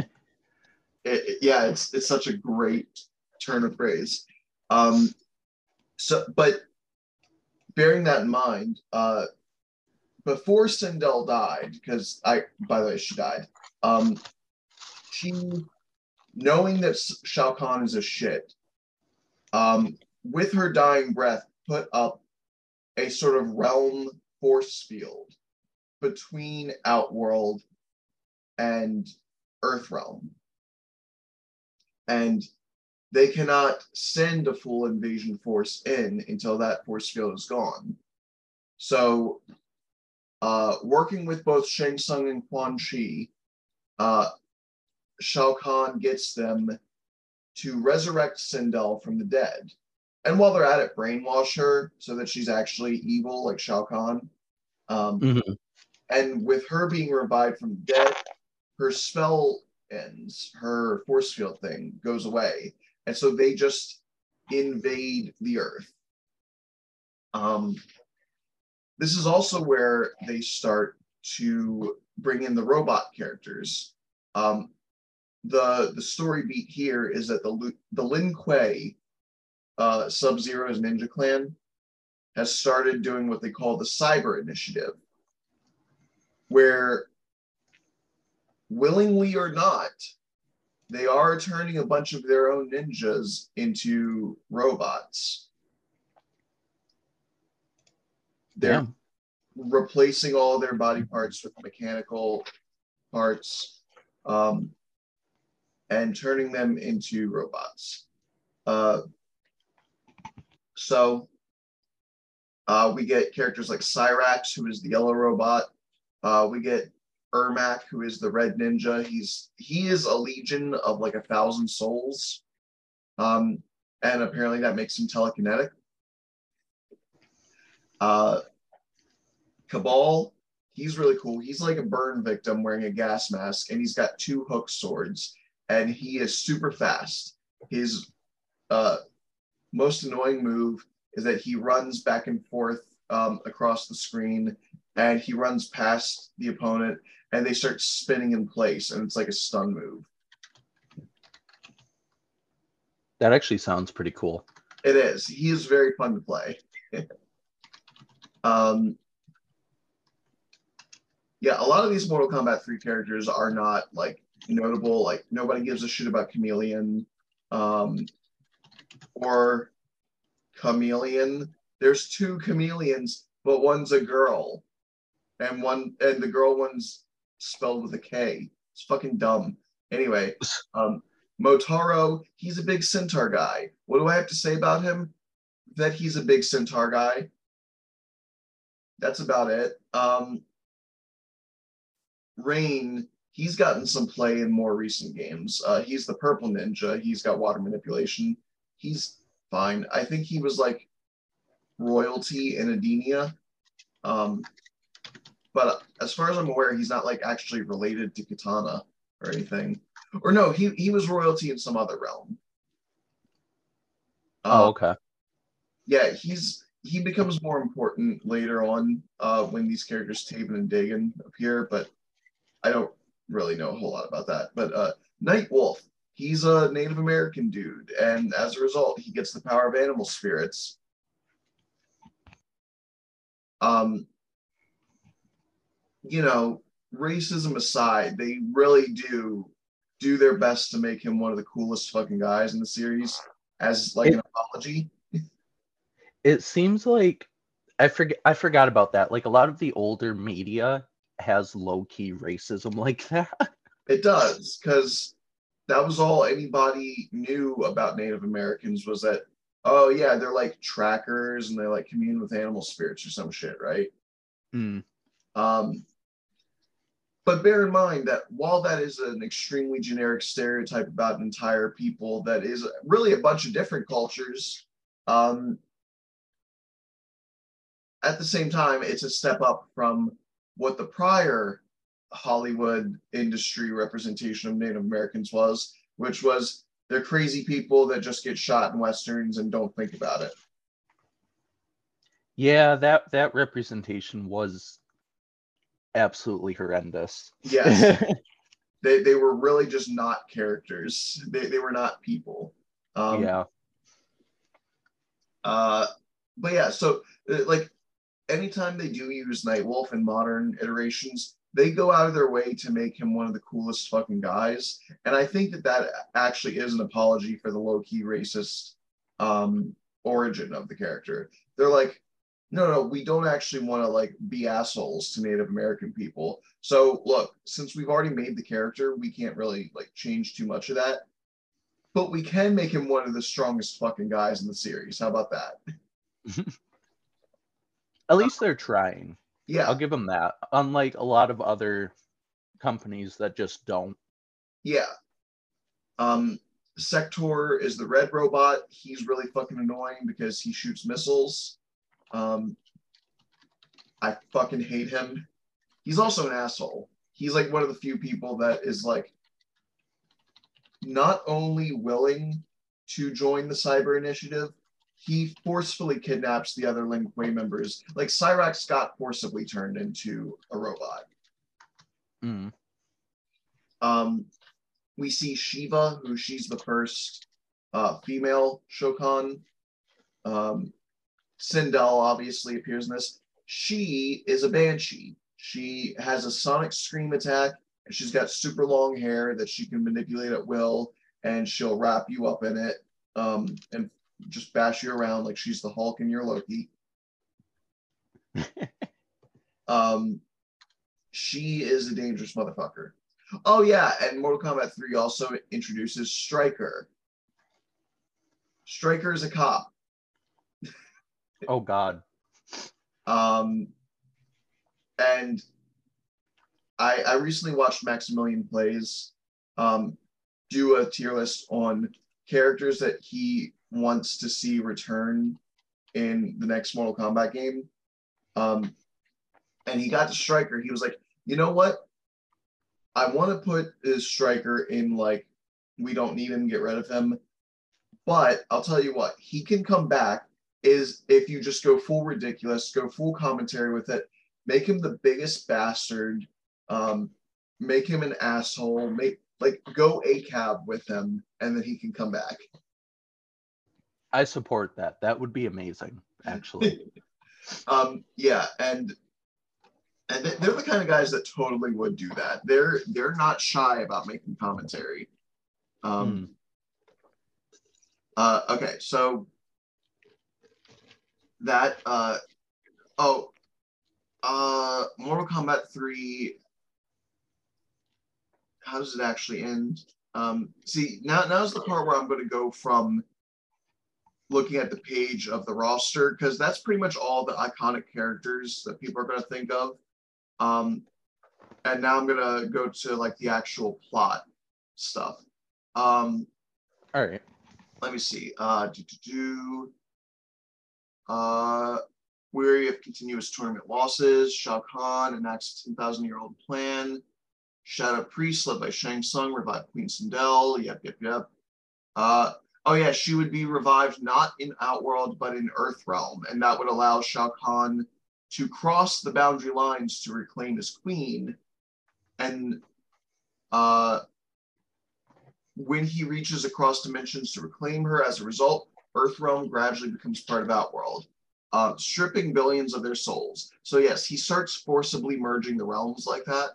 it- yeah, it's it's such a great turn of phrase. Um, so, but bearing that in mind, uh, before Sindel died, because I, by the way, she died. Um, she, knowing that Kahn is a shit, um, with her dying breath, put up a sort of realm force field between Outworld and Earthrealm. And they cannot send a full invasion force in until that force field is gone. So, uh, working with both Shang Tsung and Quan Chi, uh, Shao Kahn gets them to resurrect Sindel from the dead. And while they're at it, brainwash her so that she's actually evil, like Shao Kahn. Um, Mhm. and with her being revived from the dead, her spell ends, her force field thing goes away. And so they just invade the earth. Um, this is also where they start to bring in the robot characters. Um, the the story beat here is that the the Lin Kuei, uh, Sub Zero's ninja clan, has started doing what they call the Cyber Initiative, where willingly or not, they are turning a bunch of their own ninjas into robots. They're Damn. Replacing all their body parts with mechanical parts um, and turning them into robots. Uh, so uh, we get characters like Cyrax, who is the yellow robot. Uh, we get Ermac, who is the red ninja. He's he is a legion of like a thousand souls, um, and apparently that makes him telekinetic. Uh, Cabal, he's really cool. He's like a burn victim wearing a gas mask, and he's got two hook swords, and he is super fast. His uh, most annoying move is that he runs back and forth um, across the screen, and he runs past the opponent, and they start spinning in place, and it's like a stun move. That actually sounds pretty cool. It is. He is very fun to play. um, yeah, a lot of these Mortal Kombat 3 characters are not like notable. Like nobody gives a shit about Chameleon um, or Chameleon. There's two chameleons, but one's a girl, and one and the girl one's spelled with a K. It's fucking dumb. Anyway, um, Motaro, he's a big centaur guy. What do I have to say about him? That he's a big centaur guy. That's about it. Um, Rain, he's gotten some play in more recent games. Uh, he's the purple ninja. He's got water manipulation. He's fine. I think he was like royalty in Edenia. Um, but as far as I'm aware, he's not like actually related to Katana or anything. Or no, he he was royalty in some other realm. Oh, Uh, okay. yeah, he's he becomes more important later on uh, when these characters Taven and Daegon appear, but I don't really know a whole lot about that. But uh, Night Wolf, he's a Native American dude, and as a result, he gets the power of animal spirits. Um, you know, racism aside, they really do do their best to make him one of the coolest fucking guys in the series as like an apology. It seems like I forget I forgot about that. Like a lot of the older media has low key racism like that. It does, because that was all anybody knew about Native Americans was that, oh yeah, they're like trackers and they like commune with animal spirits or some shit, right? Hmm. Um, but bear in mind that while that is an extremely generic stereotype about an entire people that is really a bunch of different cultures, um, at the same time, it's a step up from what the prior Hollywood industry representation of Native Americans was, which was they're crazy people that just get shot in westerns and don't think about it. Yeah, that that representation was absolutely horrendous. Yes. they, they were really just not characters. They, they were not people. Um, yeah. Uh, but yeah, so uh, like anytime they do use Nightwolf in modern iterations, they go out of their way to make him one of the coolest fucking guys. And I think that that actually is an apology for the low key racist um, origin of the character. They're like, no, no, we don't actually want to like be assholes to Native American people. So look, since we've already made the character, we can't really like change too much of that. But we can make him one of the strongest fucking guys in the series. How about that? At least they're trying. Yeah. I'll give them that. Unlike a lot of other companies that just don't. Yeah. Um, Sector is the red robot. He's really fucking annoying because he shoots missiles. Um, I fucking hate him. He's also an asshole. He's like one of the few people that is like not only willing to join the cyber initiative, he forcefully kidnaps the other Lin Kuei members. Like Cyrax got forcibly turned into a robot. Mm. Um, we see Shiva, who she's the first uh, female Shokan. Um, Sindel obviously appears in this. She is a banshee. She has a sonic scream attack and she's got super long hair that she can manipulate at will, and she'll wrap you up in it um, and just bash you around like she's the Hulk and you're Loki. um, she is a dangerous motherfucker. Oh yeah, and Mortal Kombat 3 also introduces Stryker. Stryker is a cop. oh God. Um, and I I recently watched Maximilian Plays um, do a tier list on characters that he wants to see return in the next Mortal Kombat game. Um, and he got to Stryker. He was like, you know what? I want to put this Stryker in like we don't need him, get rid of him. But I'll tell you what, he can come back is if you just go full ridiculous, go full commentary with it, make him the biggest bastard, um, make him an asshole, make like go a cab with him, and then he can come back. I support that. That would be amazing, actually. um, yeah, and and they're the kind of guys that totally would do that. They're they're not shy about making commentary. Um, mm. uh, okay, so that uh, oh, uh, Mortal Kombat three. How does it actually end? Um, see, now now's the part where I'm going to go from looking at the page of the roster because that's pretty much all the iconic characters that people are going to think of. Um, and now I'm gonna go to like the actual plot stuff. Um, All right. Let me see. Uh, do, do, do. Uh, weary of continuous tournament losses, Shao Kahn enacts a 10,000 year old plan. Shadow Priest, led by Shang Tsung, revived Queen Sindel. Yep, yep, yep. Uh, oh, yeah, she would be revived not in Outworld, but in Earthrealm. And that would allow Shao Kahn to cross the boundary lines to reclaim his queen. And uh, when he reaches across dimensions to reclaim her, as a result, Earthrealm gradually becomes part of Outworld, uh, stripping billions of their souls. So yes, he starts forcibly merging the realms like that.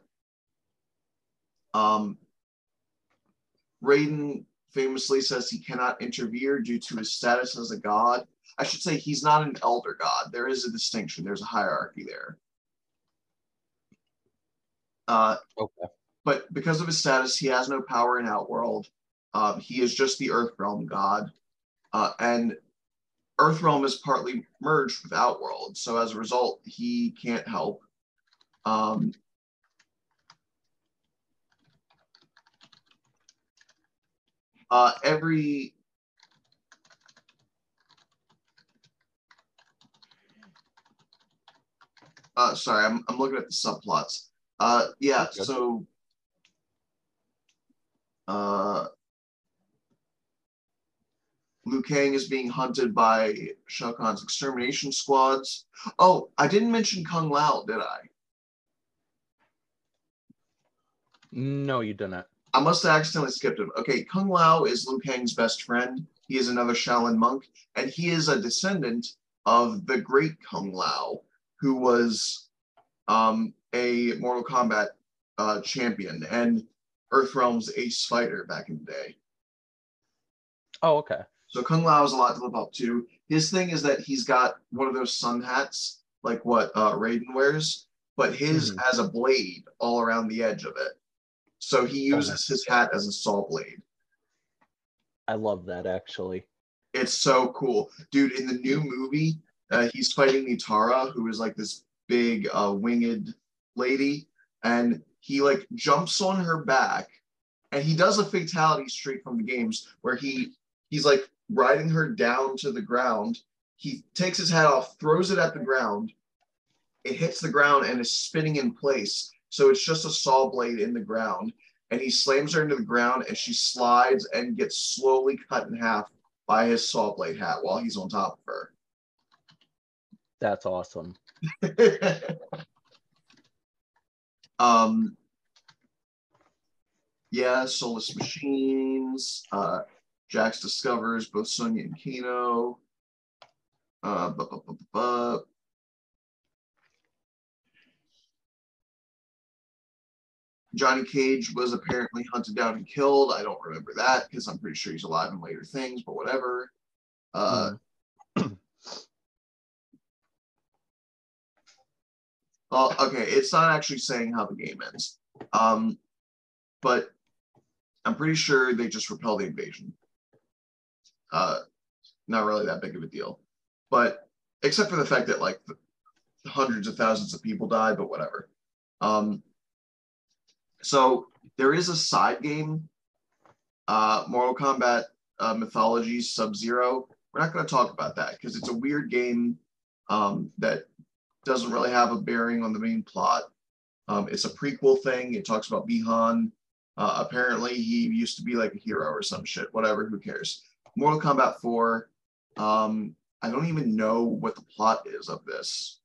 Um, Raiden famously says he cannot interfere due to his status as a god. I should say he's not an elder god. There is a distinction. There's a hierarchy there. Uh, okay. But because of his status, he has no power in Outworld. Um, he is just the Earthrealm god, uh, and Earthrealm is partly merged with Outworld. So as a result, he can't help. Um, uh, every Uh, sorry, I'm, I'm looking at the subplots. Uh, yeah, so uh, Liu Kang is being hunted by Shao Kahn's extermination squads. Oh, I didn't mention Kung Lao, did I? No, you didn't. I must have accidentally skipped him. Okay, Kung Lao is Liu Kang's best friend. He is another Shaolin monk, and he is a descendant of the great Kung Lao, who was um, a Mortal Kombat uh, champion and Earthrealm's ace fighter back in the day. Oh, okay. So Kung Lao is a lot to live up to. His thing is that he's got one of those sun hats, like what uh, Raiden wears, but his mm-hmm. has a blade all around the edge of it. So he uses his hat as a saw blade. I love that actually. It's so cool. Dude, in the new movie, uh, he's fighting Nitara, who is like this big uh, winged lady, and he like jumps on her back, and he does a fatality straight from the games where he he's like riding her down to the ground. He takes his hat off, throws it at the ground. It hits the ground and is spinning in place. So it's just a saw blade in the ground. And he slams her into the ground and she slides and gets slowly cut in half by his saw blade hat while he's on top of her. That's awesome. um, yeah, Soulless Machines. Uh, Jax discovers both Sonya and Kano. Uh, bu- bu- bu- Johnny Cage was apparently hunted down and killed. I don't remember that because I'm pretty sure he's alive in later things, but whatever. Uh, well, okay, it's not actually saying how the game ends, um, but I'm pretty sure they just repel the invasion. Uh, not really that big of a deal, but except for the fact that like hundreds of thousands of people died, but whatever. Um, so there is a side game, uh, Mortal Kombat uh, Mythology Sub Zero. We're not going to talk about that because it's a weird game um, that doesn't really have a bearing on the main plot. Um, it's a prequel thing. It talks about Bi-Han. Uh, apparently, he used to be like a hero or some shit. Whatever, who cares? Mortal Kombat 4. Um, I don't even know what the plot is of this.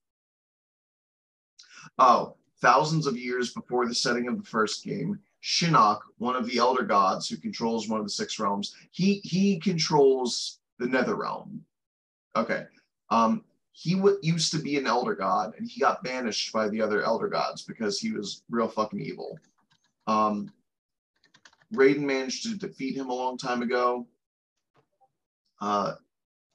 Oh, thousands of years before the setting of the first game, Shinnok, one of the elder gods who controls one of the six realms, he he controls the nether realm. Okay. Um, he w- used to be an elder god and he got banished by the other elder gods because he was real fucking evil. Um, Raiden managed to defeat him a long time ago. Uh,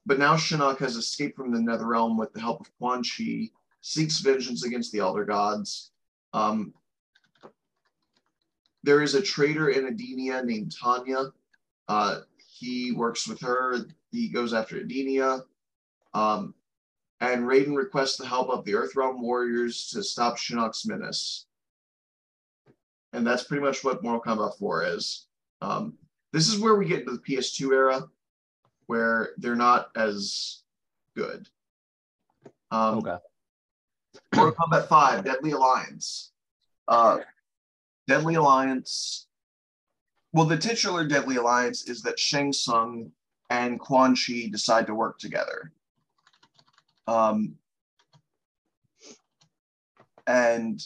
but now Shinnok has escaped from the nether realm with the help of Quan Chi, seeks vengeance against the elder gods, um, there is a trader in Edenia named Tanya. Uh, he works with her. He goes after Edenia. Um, and Raiden requests the help of the Earthrealm warriors to stop Shinnok's menace. And that's pretty much what Mortal Kombat 4 is. Um, this is where we get into the PS2 era, where they're not as good. Um, okay. Mortal Kombat 5, Deadly Alliance. Uh, Deadly Alliance. Well, the titular Deadly Alliance is that Shang Tsung and Quan Chi decide to work together. Um, and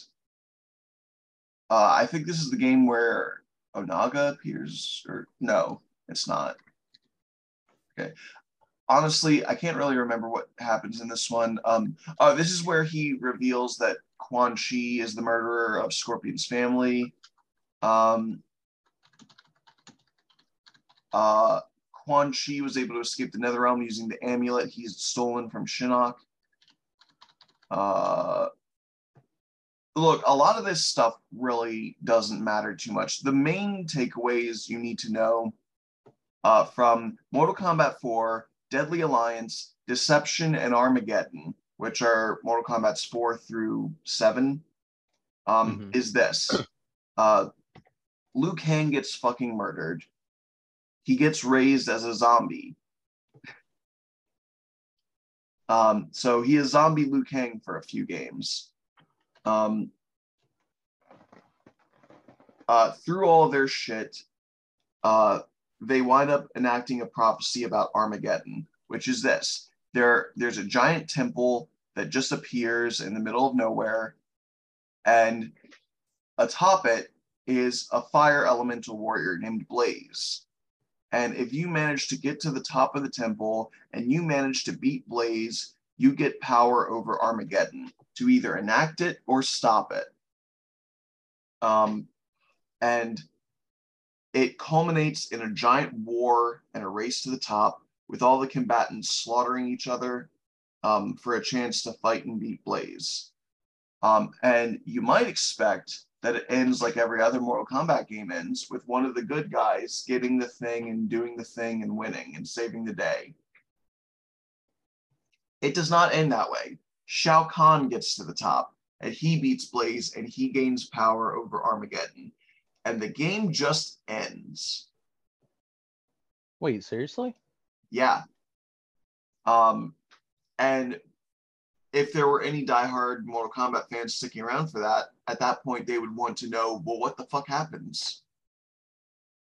uh, I think this is the game where Onaga appears, or no, it's not. Okay honestly, I can't really remember what happens in this one. Um, uh, this is where he reveals that Quan Chi is the murderer of Scorpion's family. Um, uh, Quan Chi was able to escape the Netherrealm using the amulet he's stolen from Shinnok. Uh, look, a lot of this stuff really doesn't matter too much. The main takeaways you need to know uh, from Mortal Kombat 4 Deadly Alliance, Deception, and Armageddon, which are Mortal Kombat's four through seven, um, mm-hmm. is this. Uh, Liu Kang gets fucking murdered. He gets raised as a zombie. Um, so he is zombie Liu Kang for a few games. Um, uh, through all their shit, uh, they wind up enacting a prophecy about Armageddon, which is this. There, there's a giant temple that just appears in the middle of nowhere, and atop it is a fire elemental warrior named Blaze. And if you manage to get to the top of the temple and you manage to beat Blaze, you get power over Armageddon to either enact it or stop it. Um, and it culminates in a giant war and a race to the top with all the combatants slaughtering each other um, for a chance to fight and beat Blaze. Um, and you might expect that it ends like every other Mortal Kombat game ends with one of the good guys getting the thing and doing the thing and winning and saving the day. It does not end that way. Shao Kahn gets to the top and he beats Blaze and he gains power over Armageddon and the game just ends. Wait, seriously? Yeah. Um, and if there were any diehard Mortal Kombat fans sticking around for that, at that point they would want to know, well, what the fuck happens?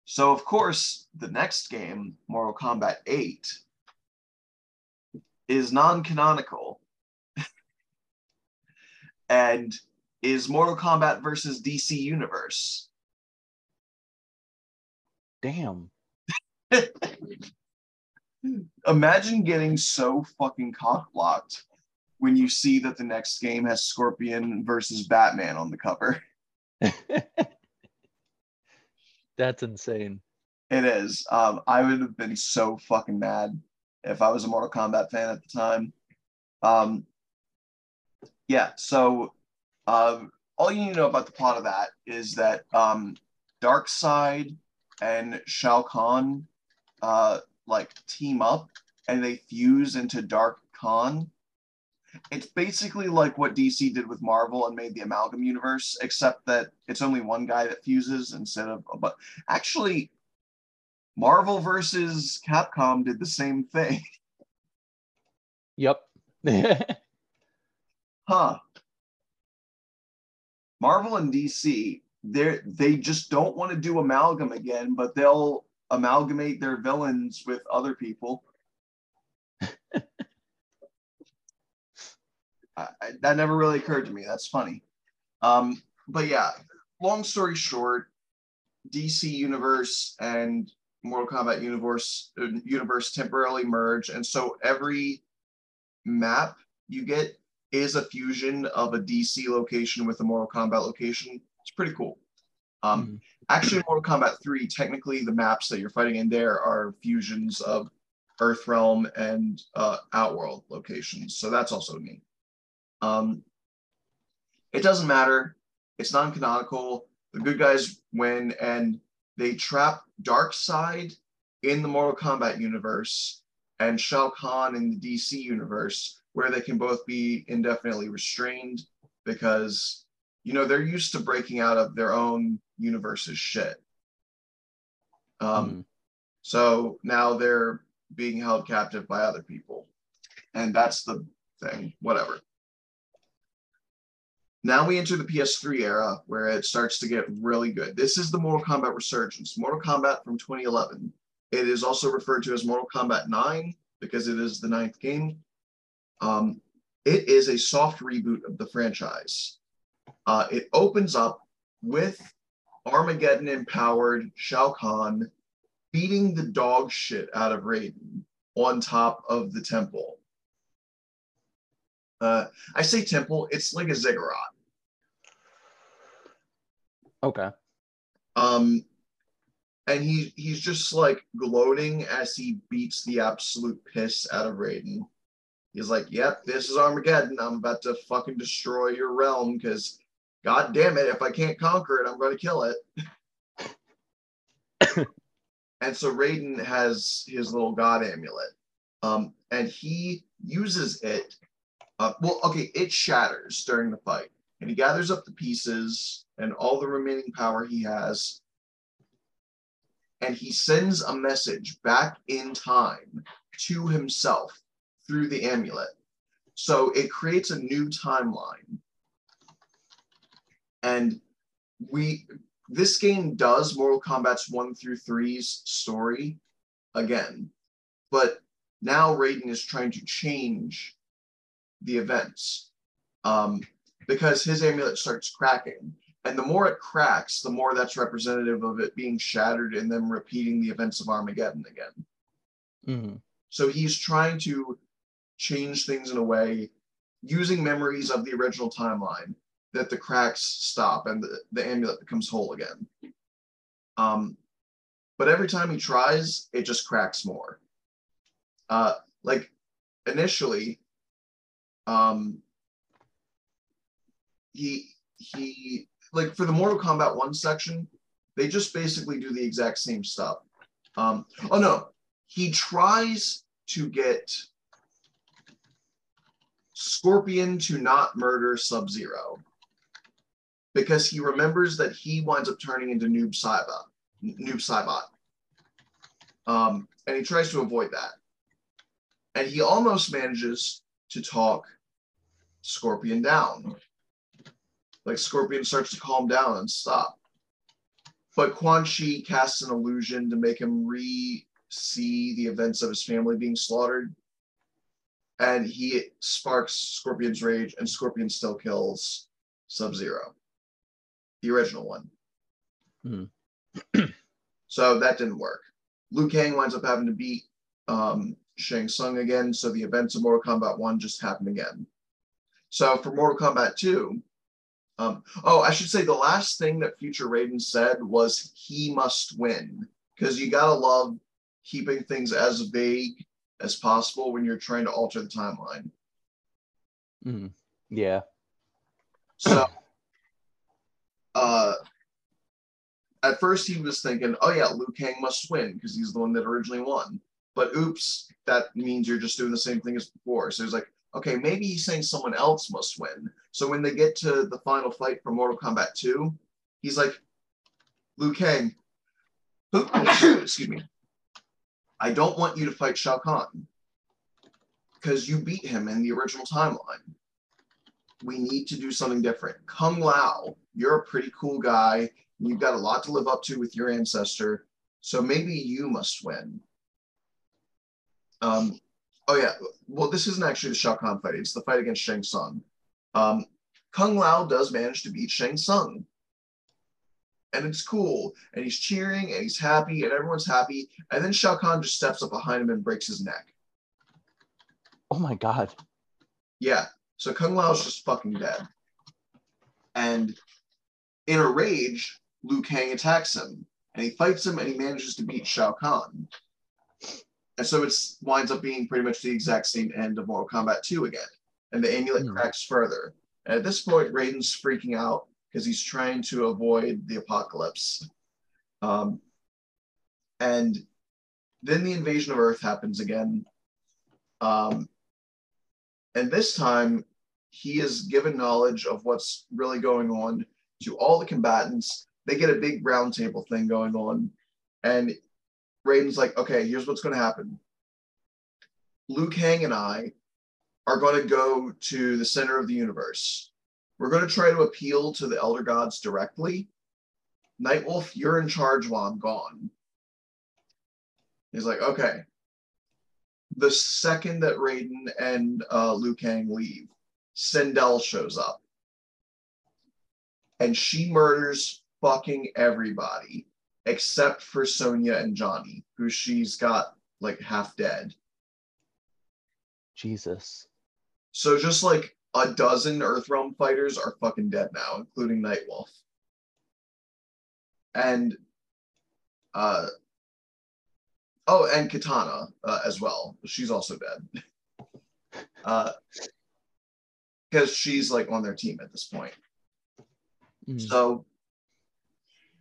So of course, the next game, Mortal Kombat 8, is non-canonical and is Mortal Kombat versus DC Universe. Damn. Imagine getting so fucking cockblocked when you see that the next game has Scorpion versus Batman on the cover. That's insane. It is. Um, I would have been so fucking mad if I was a Mortal Kombat fan at the time. Um, yeah, so um, all you need to know about the plot of that is that um, Darkseid and Shao Kahn uh, like team up and they fuse into Dark Khan. It's basically like what DC did with Marvel and made the Amalgam universe, except that it's only one guy that fuses instead of. But actually, Marvel versus Capcom did the same thing. Yep. huh. Marvel and DC, they they just don't want to do amalgam again, but they'll amalgamate their villains with other people. I, that never really occurred to me. That's funny. Um, but yeah, long story short, DC Universe and Mortal Kombat Universe uh, universe temporarily merge, and so every map you get is a fusion of a DC location with a Mortal Kombat location. It's pretty cool. Um, mm-hmm. Actually, Mortal Kombat 3, technically the maps that you're fighting in there are fusions of Earthrealm and uh, Outworld locations. So that's also neat. Um, it doesn't matter. It's non-canonical. The good guys win, and they trap Darkseid in the Mortal Kombat universe and Shao Kahn in the DC universe, where they can both be indefinitely restrained because you know they're used to breaking out of their own universe's shit. Um, mm. So now they're being held captive by other people, and that's the thing. Whatever. Now we enter the PS3 era where it starts to get really good. This is the Mortal Kombat resurgence. Mortal Kombat from 2011. It is also referred to as Mortal Kombat 9 because it is the ninth game. Um, it is a soft reboot of the franchise. Uh, it opens up with Armageddon empowered Shao Kahn beating the dog shit out of Raiden on top of the temple. Uh, I say temple, it's like a ziggurat. Okay. Um, and he he's just like gloating as he beats the absolute piss out of Raiden. He's like, "Yep, this is Armageddon. I'm about to fucking destroy your realm because, god damn it, if I can't conquer it, I'm going to kill it." and so Raiden has his little god amulet, um, and he uses it. Uh, well, okay, it shatters during the fight, and he gathers up the pieces and all the remaining power he has and he sends a message back in time to himself through the amulet. So it creates a new timeline. And we this game does Mortal Kombat's 1 through 3's story again. But now Raiden is trying to change the events um, because his amulet starts cracking. And the more it cracks, the more that's representative of it being shattered and then repeating the events of Armageddon again. Mm-hmm. So he's trying to change things in a way using memories of the original timeline that the cracks stop and the, the amulet becomes whole again. Um, but every time he tries, it just cracks more. Uh, like initially, um, he he like for the Mortal Kombat 1 section, they just basically do the exact same stuff. Um, oh no, he tries to get Scorpion to not murder Sub Zero because he remembers that he winds up turning into Noob Saibot. Noob Saibot. Um, and he tries to avoid that. And he almost manages to talk Scorpion down like Scorpion starts to calm down and stop. But Quan Chi casts an illusion to make him re see the events of his family being slaughtered. And he sparks Scorpion's rage, and Scorpion still kills Sub Zero, the original one. Hmm. so that didn't work. Liu Kang winds up having to beat um, Shang Tsung again, so the events of Mortal Kombat 1 just happen again. So for Mortal Kombat 2, Um, oh, I should say the last thing that future Raiden said was he must win because you gotta love keeping things as vague as possible when you're trying to alter the timeline. Mm, yeah. So, uh, at first he was thinking, oh yeah, Liu Kang must win because he's the one that originally won. But oops, that means you're just doing the same thing as before. So he's like, okay, maybe he's saying someone else must win. So when they get to the final fight for Mortal Kombat 2, he's like, Liu Kang, excuse me, I don't want you to fight Shao Kahn because you beat him in the original timeline. We need to do something different. Kung Lao, you're a pretty cool guy. You've got a lot to live up to with your ancestor. So maybe you must win. Um, oh, yeah. Well, this isn't actually the Shao Kahn fight, it's the fight against Shang Tsung. Um, Kung Lao does manage to beat Shang Tsung. And it's cool. And he's cheering and he's happy and everyone's happy. And then Shao Kahn just steps up behind him and breaks his neck. Oh my god. Yeah. So Kung Lao's just fucking dead. And in a rage, Liu Kang attacks him. And he fights him and he manages to beat Shao Kahn. And so it winds up being pretty much the exact same end of Mortal Kombat 2 again. And the amulet mm. cracks further. And at this point, Raiden's freaking out because he's trying to avoid the apocalypse. Um, and then the invasion of Earth happens again. Um, and this time, he is given knowledge of what's really going on to all the combatants. They get a big roundtable thing going on. And Raiden's like, okay, here's what's going to happen. Liu Kang and I are going to go to the center of the universe. We're going to try to appeal to the Elder Gods directly. Nightwolf, you're in charge while I'm gone. He's like, okay. The second that Raiden and uh, Kang leave, Sindel shows up. And she murders fucking everybody except for Sonya and Johnny, who she's got like half dead. Jesus. So just like a dozen Earthrealm fighters are fucking dead now, including Nightwolf. And uh oh, and Katana uh, as well. She's also dead. uh because she's like on their team at this point. Mm. So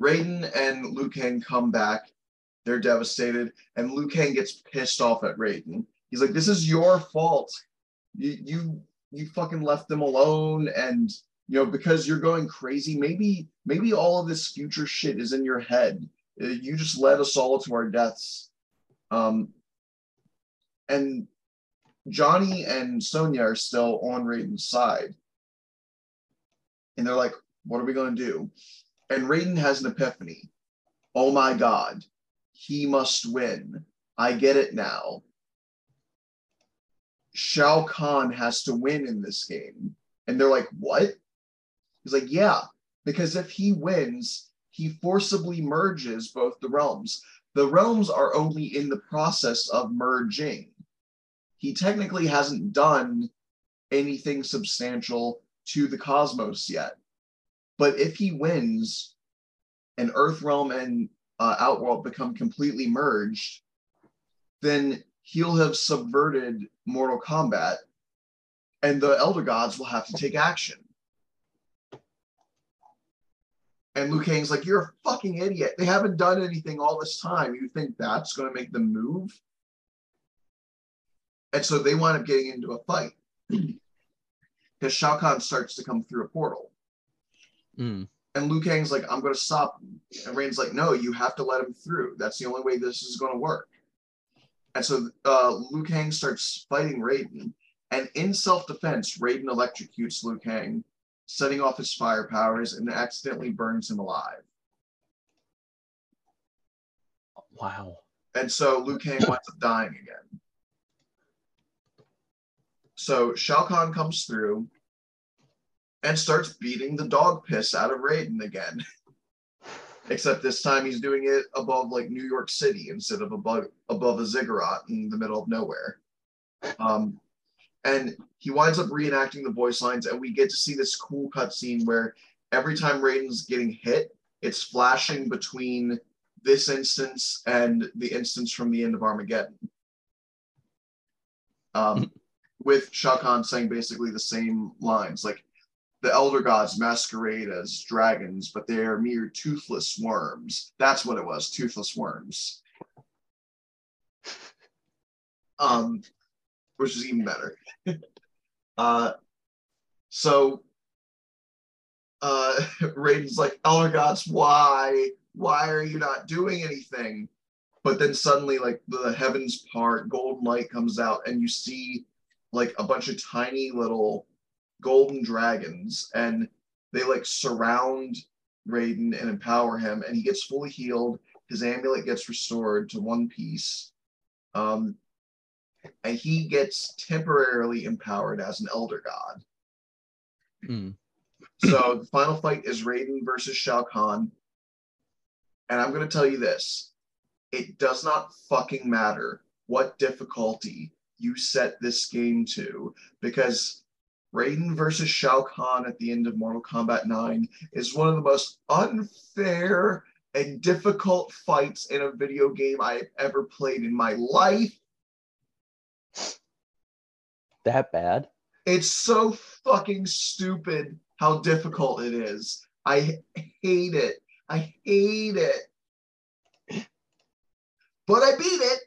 Raiden and Liu Kang come back. They're devastated, and Liu Kang gets pissed off at Raiden. He's like, "This is your fault. You you you fucking left them alone, and you know because you're going crazy. Maybe maybe all of this future shit is in your head. Uh, you just led us all to our deaths." Um, and Johnny and Sonya are still on Raiden's side, and they're like, "What are we gonna do?" And Raiden has an epiphany. Oh my God, he must win. I get it now. Shao Kahn has to win in this game. And they're like, what? He's like, yeah, because if he wins, he forcibly merges both the realms. The realms are only in the process of merging. He technically hasn't done anything substantial to the cosmos yet. But if he wins and Earthrealm and uh, Outworld become completely merged, then he'll have subverted Mortal Kombat and the Elder Gods will have to take action. And Liu Kang's like, You're a fucking idiot. They haven't done anything all this time. You think that's going to make them move? And so they wind up getting into a fight because Shao Kahn starts to come through a portal. Mm. And Liu Kang's like, I'm going to stop him. And Raiden's like, no, you have to let him through. That's the only way this is going to work. And so uh, Liu Kang starts fighting Raiden. And in self defense, Raiden electrocutes Liu Kang, setting off his fire powers and accidentally burns him alive. Wow. And so Liu Kang winds up dying again. So Shao Kahn comes through and starts beating the dog piss out of Raiden again. Except this time he's doing it above like New York City instead of above above a ziggurat in the middle of nowhere. Um, and he winds up reenacting the voice lines, and we get to see this cool cutscene where every time Raiden's getting hit, it's flashing between this instance and the instance from the end of Armageddon. Um, with Shao Kahn saying basically the same lines, like the elder gods masquerade as dragons, but they are mere toothless worms. That's what it was, toothless worms. Um, which is even better. uh, so uh, Raiden's like, Elder gods, why? Why are you not doing anything? But then suddenly, like the heavens part, golden light comes out, and you see like a bunch of tiny little golden dragons, and they like surround Raiden and empower him, and he gets fully healed. His amulet gets restored to one piece. Um, and he gets temporarily empowered as an elder god. Mm. so the final fight is Raiden versus Shao Kahn. And I'm going to tell you this it does not fucking matter what difficulty you set this game to because Raiden versus Shao Kahn at the end of Mortal Kombat 9 is one of the most unfair and difficult fights in a video game I have ever played in my life. That bad? It's so fucking stupid how difficult it is. I hate it. I hate it. But I beat it.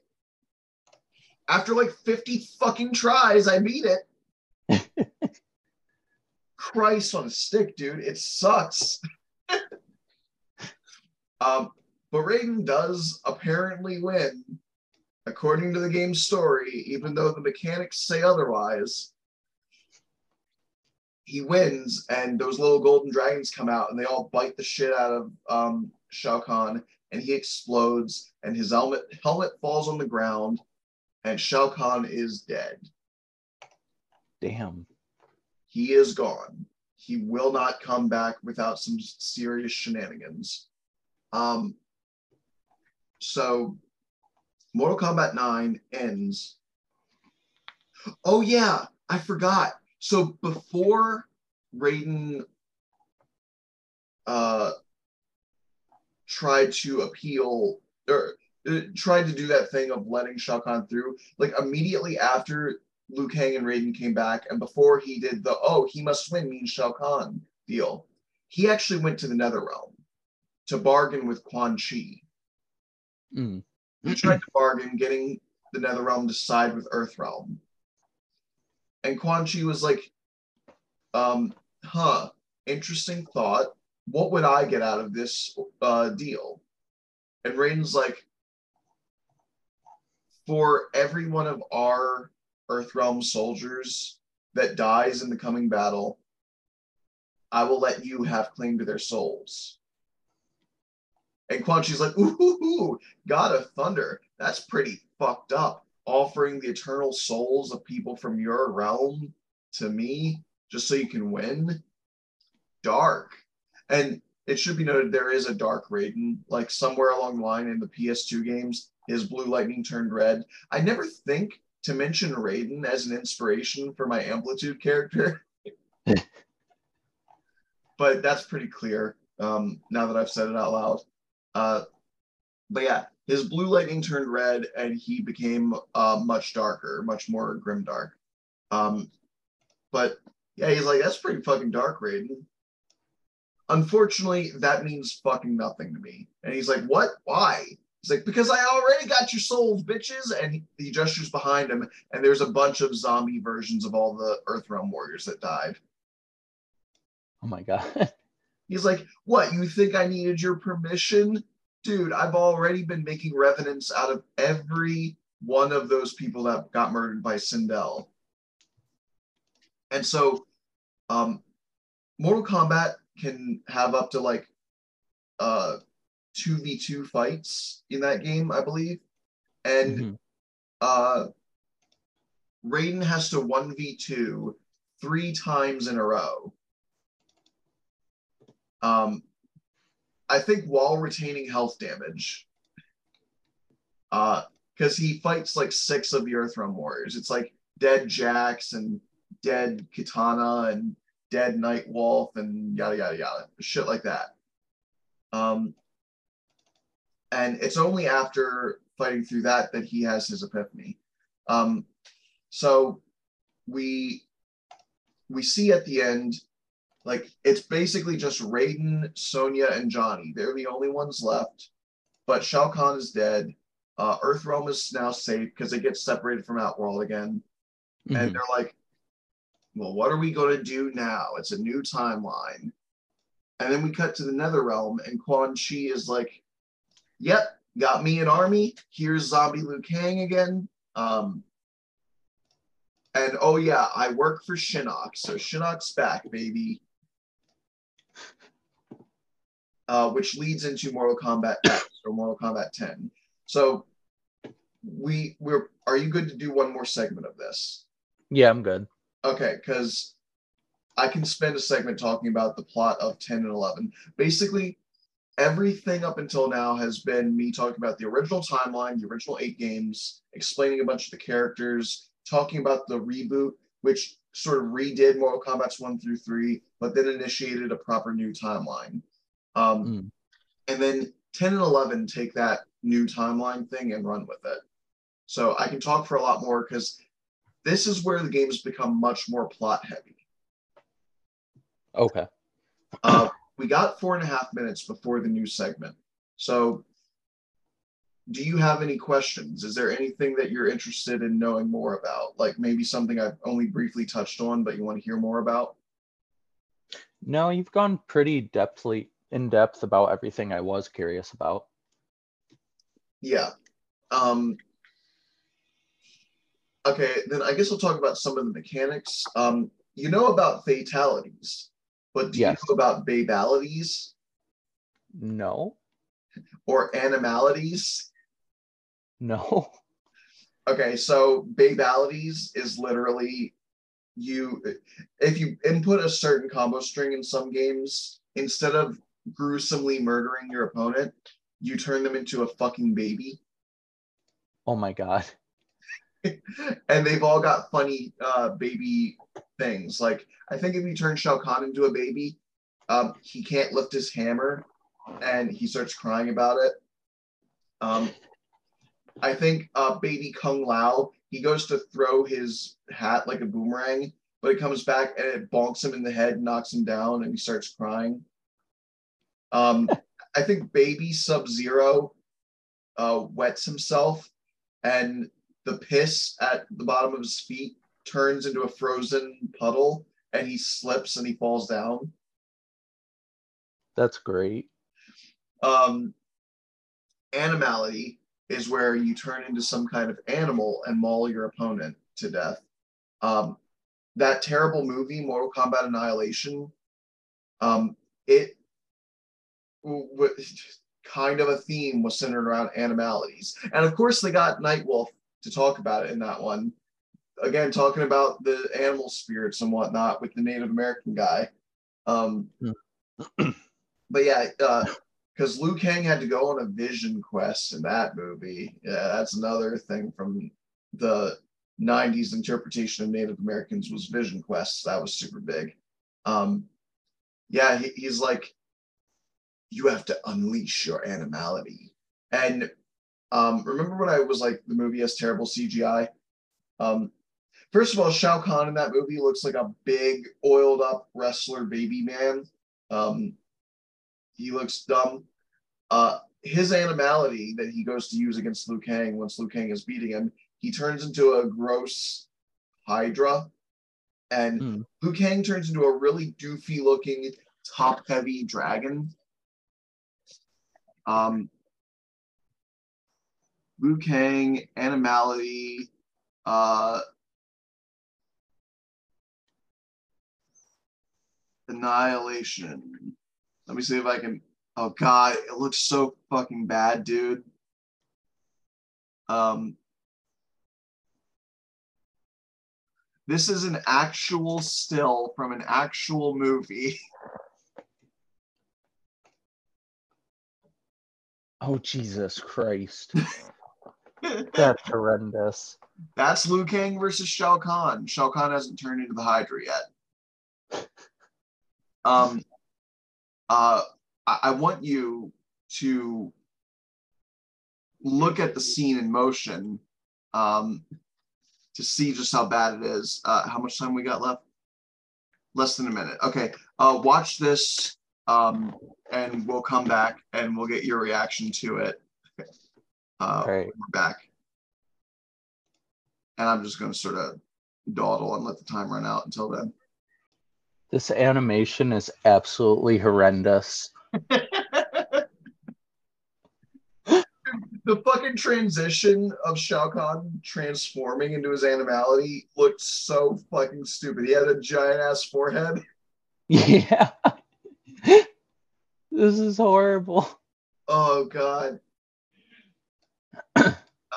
After like 50 fucking tries, I beat it. Christ on a stick, dude. It sucks. um, but Raiden does apparently win according to the game's story, even though the mechanics say otherwise, he wins, and those little golden dragons come out, and they all bite the shit out of um, Shao Kahn, and he explodes, and his helmet helmet falls on the ground, and Shao Kahn is dead. Damn. He is gone. He will not come back without some serious shenanigans. Um, so Mortal Kombat 9 ends. Oh yeah, I forgot. So before Raiden uh tried to appeal or uh, tried to do that thing of letting Shao Kahn through, like immediately after Liu Kang and Raiden came back, and before he did the oh he must win means Shao Kahn deal, he actually went to the Nether Realm to bargain with Quan Chi. Mm. He tried to bargain, getting the Netherrealm to side with Earthrealm. And Quan Chi was like, um, huh, interesting thought. What would I get out of this uh, deal? And Raiden's like, for every one of our Earthrealm soldiers that dies in the coming battle, I will let you have claim to their souls. And Quan Chi's like, ooh, ooh, God of Thunder, that's pretty fucked up. Offering the eternal souls of people from your realm to me just so you can win. Dark. And it should be noted there is a dark Raiden, like somewhere along the line in the PS2 games, his blue lightning turned red. I never think to mention Raiden as an inspiration for my amplitude character. but that's pretty clear um, now that I've said it out loud. Uh, but yeah, his blue lightning turned red and he became uh, much darker, much more grim dark. Um, but yeah, he's like, that's pretty fucking dark, Raiden. Unfortunately, that means fucking nothing to me. And he's like, what? Why? He's like, because I already got your souls, bitches. And he, he gestures behind him, and there's a bunch of zombie versions of all the Earthrealm warriors that died. Oh my god. He's like, What? You think I needed your permission? Dude, I've already been making revenants out of every one of those people that got murdered by Sindel. And so, um, Mortal Kombat can have up to like uh 2v2 fights in that game, I believe. And mm-hmm. uh Raiden has to 1v2 three times in a row. Um, I think while retaining health damage, uh, because he fights like six of the Earthrealm warriors. It's like dead Jax and dead Katana and dead Nightwolf and yada yada yada, shit like that. Um, and it's only after fighting through that that he has his epiphany. Um, so we we see at the end, like it's basically just Raiden, Sonya, and Johnny. They're the only ones left. But Shao Kahn is dead. Uh, Earthrealm is now safe because it gets separated from Outworld again. Mhm. And they're like, well, what are we going to do now? It's a new timeline. And then we cut to the Nether Realm, and Quan Chi is like, yep, got me an army. Here's zombie Liu Kang again. Um, and oh, yeah, I work for Shinnok. So Shinnok's back, baby. Uh, which leads into Mortal Kombat X or Mortal Kombat 10. So we we're are you good to do one more segment of this? Yeah, I'm good. Okay, because I can spend a segment talking about the plot of 10 and 11. Basically, everything up until now has been me talking about the original timeline, the original eight games, explaining a bunch of the characters, talking about the reboot, which sort of redid Mortal Kombat's 1 through 3, but then initiated a proper new timeline. Um, Mm. And then 10 and 11 take that new timeline thing and run with it. So I can talk for a lot more because this is where the games become much more plot heavy. Okay. Uh, we got four and a half minutes before the new segment. So, do you have any questions? Is there anything that you're interested in knowing more about? Like maybe something I've only briefly touched on, but you want to hear more about? No, you've gone pretty depthly in depth about everything I was curious about. Yeah. Um, okay, then I guess we'll talk about some of the mechanics. Um, you know about fatalities, but do Yes. you know about babalities No. or animalities? No. Okay, so babalities is literally you if you input a certain combo string in some games, instead of gruesomely murdering your opponent, you turn them into a fucking baby. Oh my god. and they've all got funny uh, baby things. Like I think if you turn Shao Kahn into a baby, um, he can't lift his hammer, and he starts crying about it. Um, I think uh, baby Kung Lao, he goes to throw his hat like a boomerang, but it comes back and it bonks him in the head, knocks him down, and he starts crying. Um, I think baby Sub Zero uh, wets himself, and the piss at the bottom of his feet turns into a frozen puddle, and he slips and he falls down. That's great. Um, animality is where you turn into some kind of animal and maul your opponent to death. Um, that terrible movie, Mortal Kombat Annihilation, um, it w- w- kind of a theme was centered around animalities. And of course, they got Nightwolf to talk about it in that one. Again, talking about the animal spirits and whatnot with the Native American guy. Um, but yeah, because Liu Kang had to go on a vision quest in that movie. Yeah, that's another thing from the 90s interpretation of Native Americans was vision quests. That was super big. Um, yeah, he, he's like, you have to unleash your animality. And um, remember when I was like, the movie has terrible CGI? Um, first of all, Shao Kahn in that movie looks like a big, oiled up wrestler baby man. Um, he looks dumb. Uh, his animality that he goes to use against Liu Kang once Liu Kang is beating him, he turns into a gross Hydra. And Hmm. Liu Kang turns into a really doofy looking, top heavy dragon. Um, Liu Kang, animality, uh, annihilation. Let me see if I can. Oh god, it looks so fucking bad, dude. Um, this is an actual still from an actual movie. Oh Jesus Christ. That's horrendous. That's Liu Kang versus Shao Kahn. Shao Kahn hasn't turned into the Hydra yet. Um, uh, I, I want you to look at the scene in motion um, to see just how bad it is. Uh, how much time we got left? Less than a minute. Okay. Uh, watch this um, and we'll come back and we'll get your reaction to it. Uh, Right. We're back. And I'm just going to sort of dawdle and let the time run out until then. This animation is absolutely horrendous. the fucking transition of Shao Kahn transforming into his animality looked so fucking stupid. He had a giant ass forehead. Yeah. this is horrible. Oh god.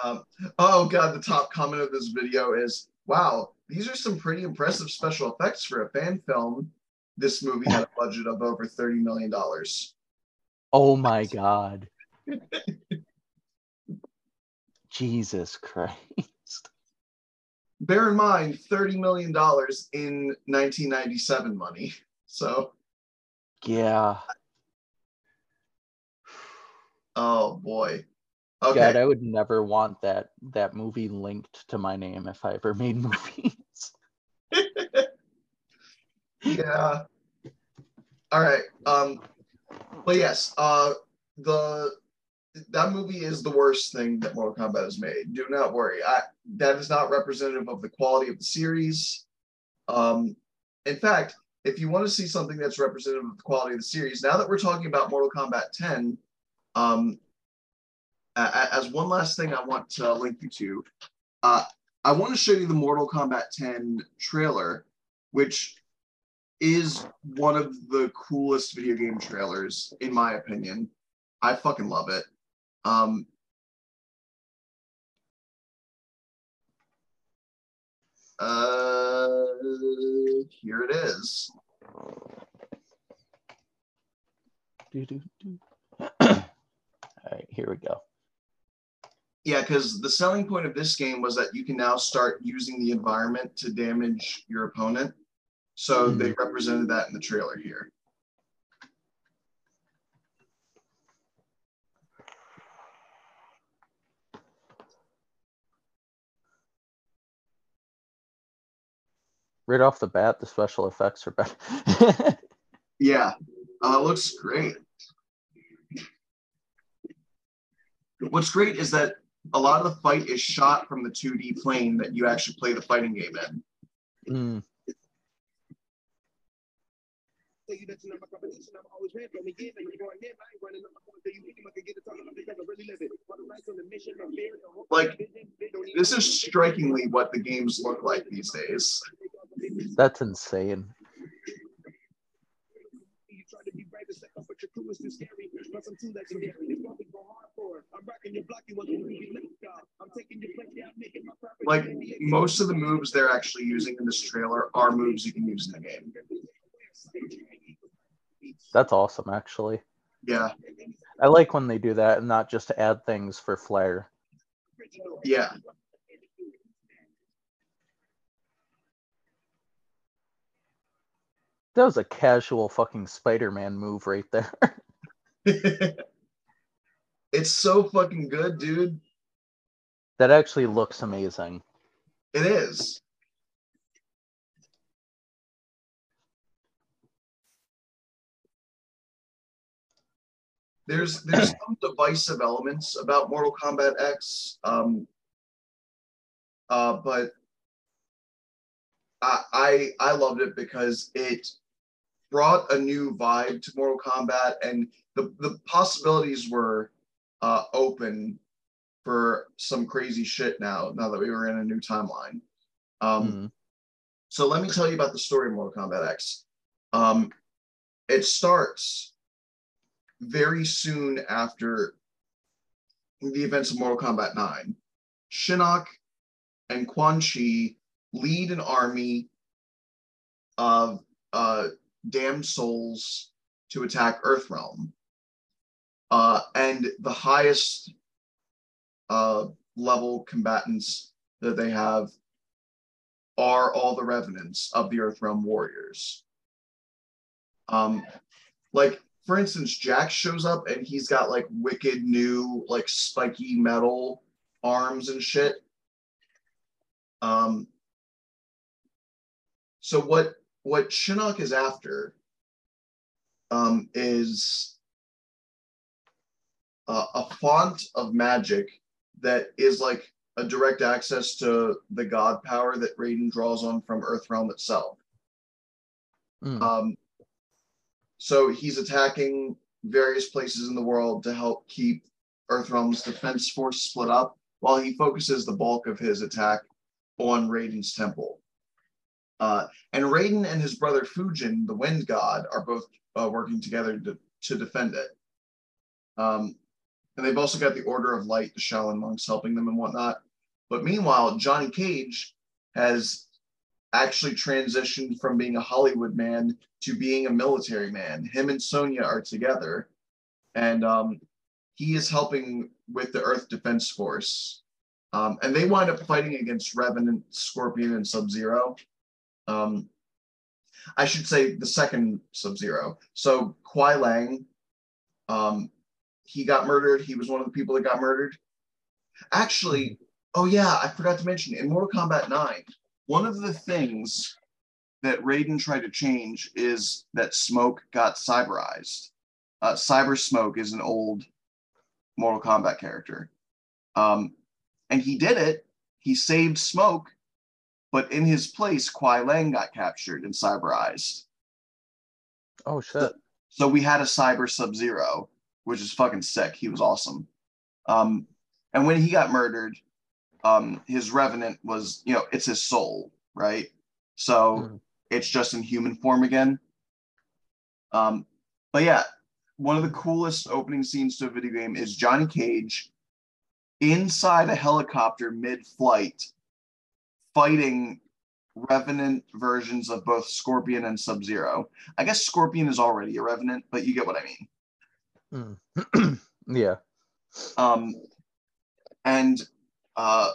Um, oh god, the top comment of this video is wow, these are some pretty impressive special effects for a fan film. This movie had a budget of over $30 million. Oh my god. Jesus Christ. Bear in mind, $30 million in 1997 money. So, Yeah. oh boy. Okay. God, I would never want that that movie linked to my name if I ever made movies. yeah. All right. Um, but yes, uh, the that movie is the worst thing that Mortal Kombat has made. Do not worry. I that is not representative of the quality of the series. Um, in fact, if you want to see something that's representative of the quality of the series, now that we're talking about Mortal Kombat 10, um, a- a- as one last thing I want to link you to, uh, I want to show you the Mortal Kombat 10 trailer, which is one of the coolest video game trailers, in my opinion. I fucking love it. Um, uh, here it is. All right, here we go. Yeah, because the selling point of this game was that you can now start using the environment to damage your opponent. So they represented that in the trailer here. Right off the bat, the special effects are better. Yeah, uh, it looks great. What's great is that a lot of the fight is shot from the 2D plane that you actually play the fighting game in. Mm, Tell you that you're not my competition, I'm always ran from you're going in, I ain't running up my point. So you think I can get it talking about because I really live it. For the rights on the mission, I'm fear, the hope, Like, vision, they This is strikingly what the games look like these days. that's insane. You try to be brave and step up, but your crew is too scary. Plus, I'm too legendary. It's what we go hard for. I'm rocking your block, you want to be linked up. I'm taking your place, yeah, I'm making my property. Like most of the moves they're actually using in this trailer are moves you can use in the game. That's awesome, actually. Yeah, I like when they do that and not just add things for flair. yeah. That was a casual fucking Spider-Man move right there. it's so fucking good, dude. that actually looks amazing. It is. There's there's some divisive elements about Mortal Kombat X, um, uh, but I, I I loved it because it brought a new vibe to Mortal Kombat, and the the possibilities were uh, open for some crazy shit now. Now that we were in a new timeline. Um, Mm, so let me tell you about the story of Mortal Kombat X. Um, it starts very soon after the events of Mortal Kombat 9. Shinnok and Quan Chi lead an army of uh, damned souls to attack Earthrealm. Uh, and the highest uh, level combatants that they have are all the revenants of the Earthrealm warriors. Um, like for instance, Jax shows up and he's got like wicked new like spiky metal arms and shit. Um, so what what Shinnok is after um, is uh, a font of magic that is like a direct access to the god power that Raiden draws on from Earthrealm itself. Mm. Um, so he's attacking various places in the world to help keep Earthrealm's defense force split up, while he focuses the bulk of his attack on Raiden's temple. Uh, and Raiden and his brother Fujin, the Wind God, are both uh, working together to, to defend it. Um, and they've also got the Order of Light, the Shaolin monks helping them and whatnot. But meanwhile, Johnny Cage has actually transitioned from being a Hollywood man to being a military man. Him and Sonya are together, and um, he is helping with the Earth Defense Force. Um, and they wind up fighting against Revenant, Scorpion, and Sub Zero. Um, I should say the second Sub Zero. So Kuai Liang, um, he got murdered. He was one of the people that got murdered. Actually, oh yeah, I forgot to mention in Mortal Kombat 9, one of the things that Raiden tried to change is that Smoke got cyberized. Uh, Cyber Smoke is an old Mortal Kombat character. Um, and he did it. He saved Smoke, but in his place, Kuai Liang got captured and cyberized. Oh shit. So we had a Cyber Sub Zero, which is fucking sick. He was awesome. Um, and when he got murdered, um, his revenant was, you know, it's his soul, right? So Mm. it's just in human form again. Um, but yeah, one of the coolest opening scenes to a video game is Johnny Cage inside a helicopter mid-flight fighting revenant versions of both Scorpion and Sub-Zero. I guess Scorpion is already a revenant, but you get what I mean. Mm. yeah. Um, and uh,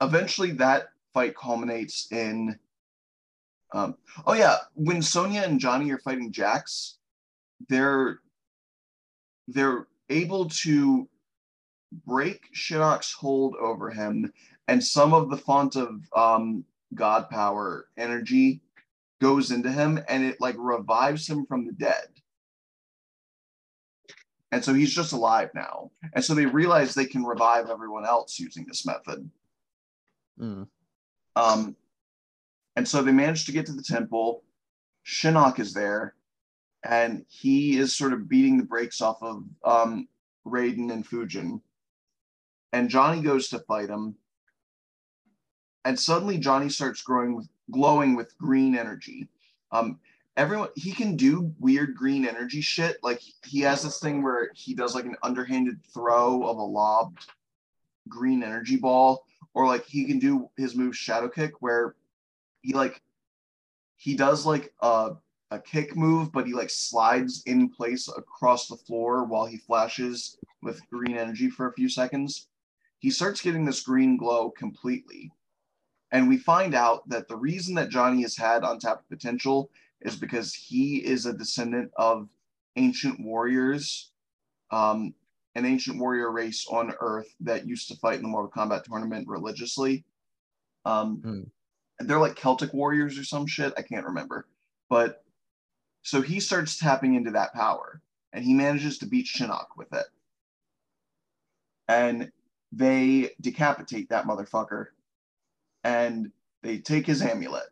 eventually that fight culminates in. Um, oh yeah, when Sonya and Johnny are fighting Jax, they're they're able to break Shinnok's hold over him, and some of the font of um, God power energy goes into him, and it like revives him from the dead. And so he's just alive now. And so they realize they can revive everyone else using this method. Mm. Um, and so they manage to get to the temple. Shinnok is there, and he is sort of beating the brakes off of um, Raiden and Fujin. And Johnny goes to fight him. And suddenly Johnny starts growing with glowing with green energy. Um, everyone he can do weird green energy shit. Like he has this thing where he does like an underhanded throw of a lobbed green energy ball, or like he can do his move shadow kick where he like he does like a a kick move, but he like slides in place across the floor while he flashes with green energy for a few seconds. He starts getting this green glow completely. And we find out that the reason that Johnny has had untapped potential is because he is a descendant of ancient warriors, um, an ancient warrior race on Earth that used to fight in the Mortal Kombat tournament religiously. Um, and they're like Celtic warriors or some shit. I can't remember. But so he starts tapping into that power and he manages to beat Shinnok with it. And they decapitate that motherfucker and they take his amulet.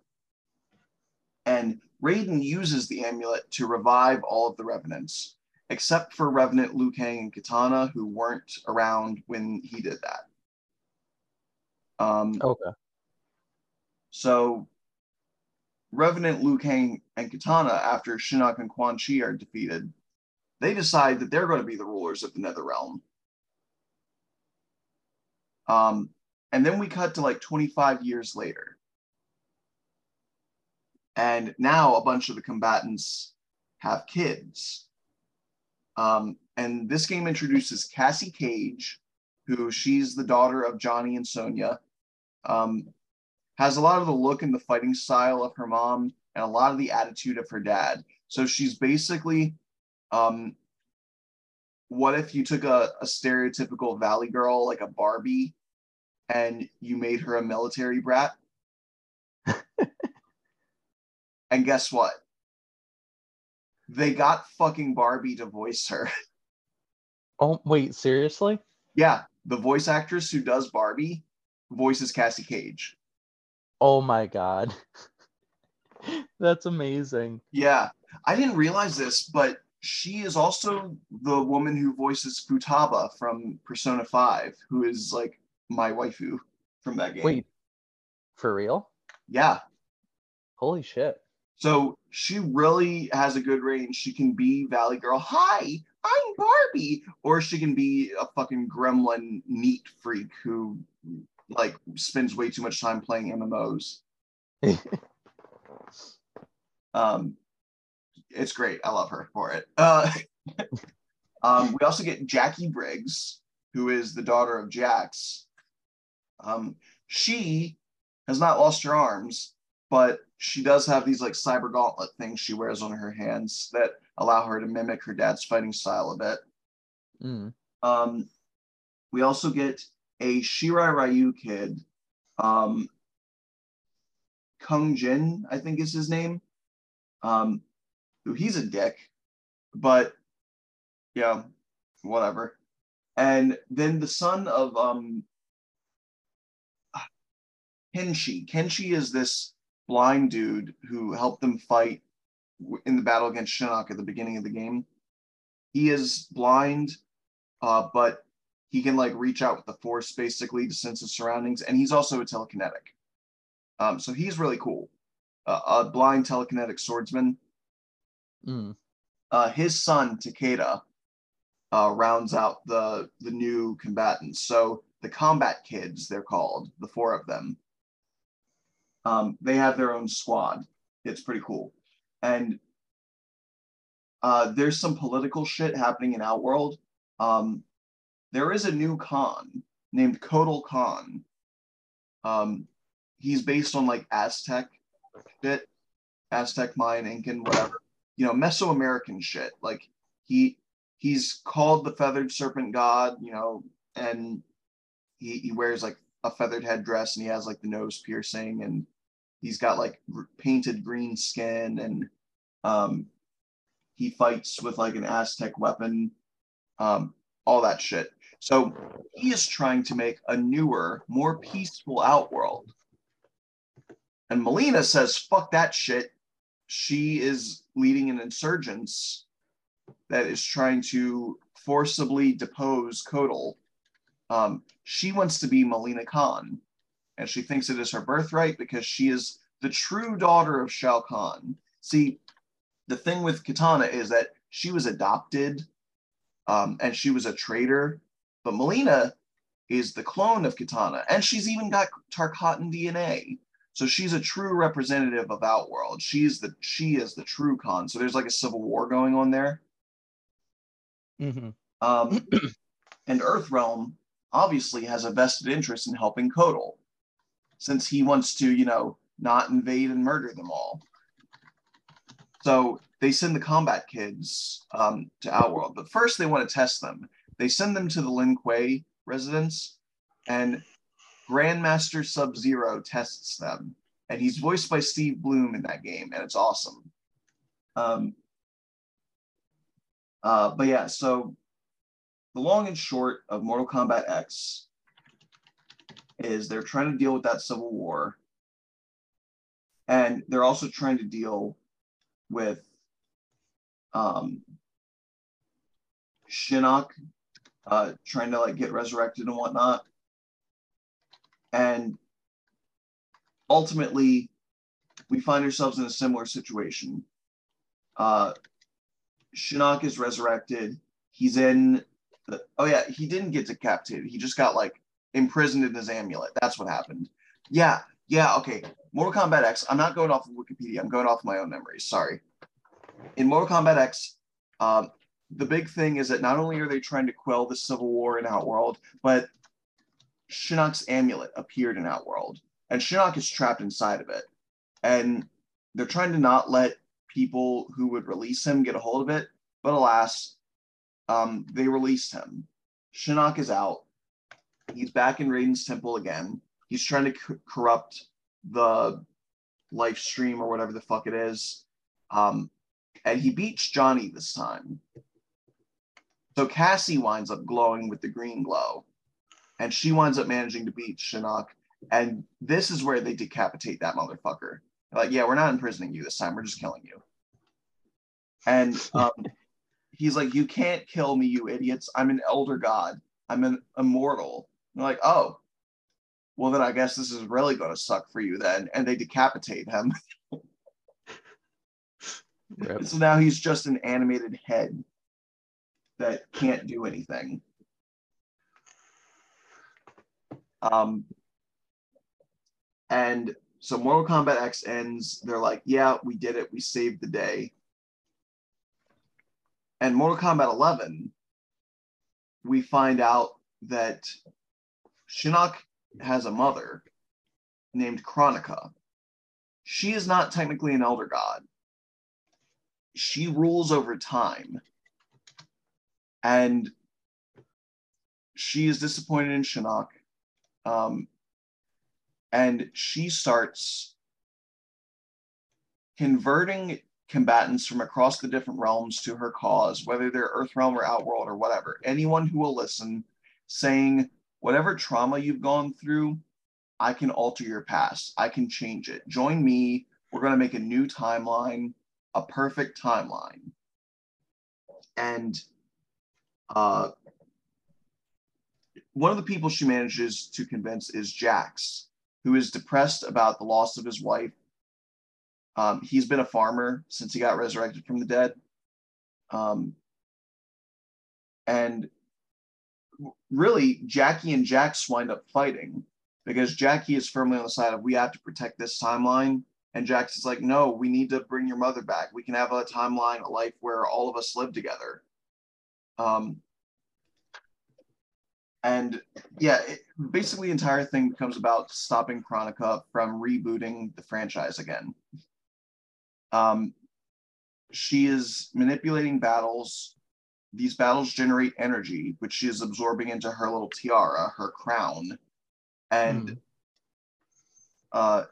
And Raiden uses the amulet to revive all of the revenants, except for Revenant Liu Kang and Katana, who weren't around when he did that. Um, Okay. so Revenant Liu Kang and Katana, after Shinnok and Quan Chi are defeated, they decide that they're going to be the rulers of the Nether Realm. Um, and then we cut to like 25 years later. And now a bunch of the combatants have kids. Um, and this game introduces Cassie Cage, who she's the daughter of Johnny and Sonya. Um, has a lot of the look and the fighting style of her mom and a lot of the attitude of her dad. So she's basically um, what if you took a, a stereotypical valley girl like a Barbie and you made her a military brat? And guess what? They got fucking Barbie to voice her. Oh wait, seriously? yeah, the voice actress who does Barbie voices Cassie Cage. Oh my god. That's amazing. Yeah, I didn't realize this, but she is also the woman who voices Futaba from Persona 5, who is like my waifu from that game. Wait, for real? Yeah. Holy shit. So she really has a good range. She can be Valley Girl, hi, I'm Barbie, or she can be a fucking gremlin neat freak who like spends way too much time playing MMOs. Um, it's great. I love her for it. Uh, um, we also get Jacqui Briggs, who is the daughter of Jax. Um, she has not lost her arms, but she does have these like cyber gauntlet things she wears on her hands that allow her to mimic her dad's fighting style a bit. Mm. Um, we also get a Shirai Ryu kid, um, Kung Jin, I think is his name. Um, who he's a dick, but yeah, whatever. And then the son of um, Kenshi. Kenshi is this blind dude who helped them fight in the battle against Shinnok at the beginning of the game. He is blind, uh, but he can like reach out with the force basically to sense his surroundings, and he's also a telekinetic. Um, so he's really cool. Uh, a blind telekinetic swordsman. Mm. Uh, his son Takeda uh, rounds out the the new combatants. So the combat kids, they're called, the four of them. Um, they have their own squad. It's pretty cool, and uh, there's some political shit happening in Outworld. Um, there is a new Khan named Kotal Kahn. Um, he's based on like Aztec shit, Aztec, Mayan, Incan, whatever. You know, Mesoamerican shit. Like he he's called the feathered serpent god. You know, and he he wears like a feathered headdress and he has like the nose piercing and he's got like painted green skin and um he fights with like an Aztec weapon, um, all that shit. So he is trying to make a newer, more peaceful Outworld. And Mileena says, fuck that shit. She is leading an insurgence that is trying to forcibly depose Kotal. Um, she wants to be Mileena Khan, and she thinks it is her birthright because she is the true daughter of Shao Kahn. See, the thing with Katana is that she was adopted um, and she was a traitor, but Mileena is the clone of Katana, and she's even got Tarkatan DNA. So she's a true representative of Outworld. She's the she is the true Khan. So there's like a civil war going on there. hmm Um, and Earthrealm obviously has a vested interest in helping Kotal, since he wants to, you know, not invade and murder them all. So they send the combat kids um, to Outworld, but first they want to test them. They send them to the Lin Kuei residence, and Grandmaster Sub Zero tests them, and he's voiced by Steve Blum in that game, and it's awesome. Um, uh, but yeah, so the long and short of Mortal Kombat X is they're trying to deal with that civil war, and they're also trying to deal with um, Shinnok uh, trying to like get resurrected and whatnot, and ultimately we find ourselves in a similar situation. Uh, Shinnok is resurrected. He's in. The, oh yeah, he didn't get decapitated. He just got like imprisoned in his amulet. That's what happened. Yeah, yeah. Okay. Mortal Kombat X. I'm not going off of Wikipedia. I'm going off my own memories. Sorry. In Mortal Kombat X, um, the big thing is that not only are they trying to quell the civil war in Outworld, but Shinnok's amulet appeared in Outworld, and Shinnok is trapped inside of it. And they're trying to not let people who would release him get a hold of it, but alas, um, they released him. Shinnok is out. He's back in Raiden's temple again. He's trying to corrupt the life stream or whatever the fuck it is. Um, and he beats Johnny this time. So Cassie winds up glowing with the green glow, and she winds up managing to beat Shinnok. And this is where they decapitate that motherfucker. They're like, yeah, we're not imprisoning you this time. We're just killing you. And um, he's like, you can't kill me, you idiots. I'm an elder god. I'm an immortal. They're like, oh, well then I guess this is really going to suck for you then. And they decapitate him. Rip. So now he's just an animated head that can't do anything. Um, and so Mortal Kombat X ends. They're like, yeah, we did it. We saved the day. And Mortal Kombat 11, we find out that Shinnok has a mother named Kronika. She is not technically an elder god. She rules over time. And she is disappointed in Shinnok. Um, and she starts converting combatants from across the different realms to her cause, whether they're Earthrealm or Outworld or whatever. Anyone who will listen, saying, whatever trauma you've gone through, I can alter your past. I can change it. Join me. We're going to make a new timeline, a perfect timeline. And uh, one of the people she manages to convince is Jax, who is depressed about the loss of his wife. Um, he's been a farmer since he got resurrected from the dead. Um, and really, Jacqui and Jax wind up fighting because Jacqui is firmly on the side of we have to protect this timeline. And Jax is like, no, we need to bring your mother back. We can have a timeline, a life where all of us live together. Um, and yeah, it, basically, the entire thing becomes about stopping Kronika from rebooting the franchise again. Um, she is manipulating battles. These battles generate energy, which she is absorbing into her little tiara, her crown, and Hmm. uh,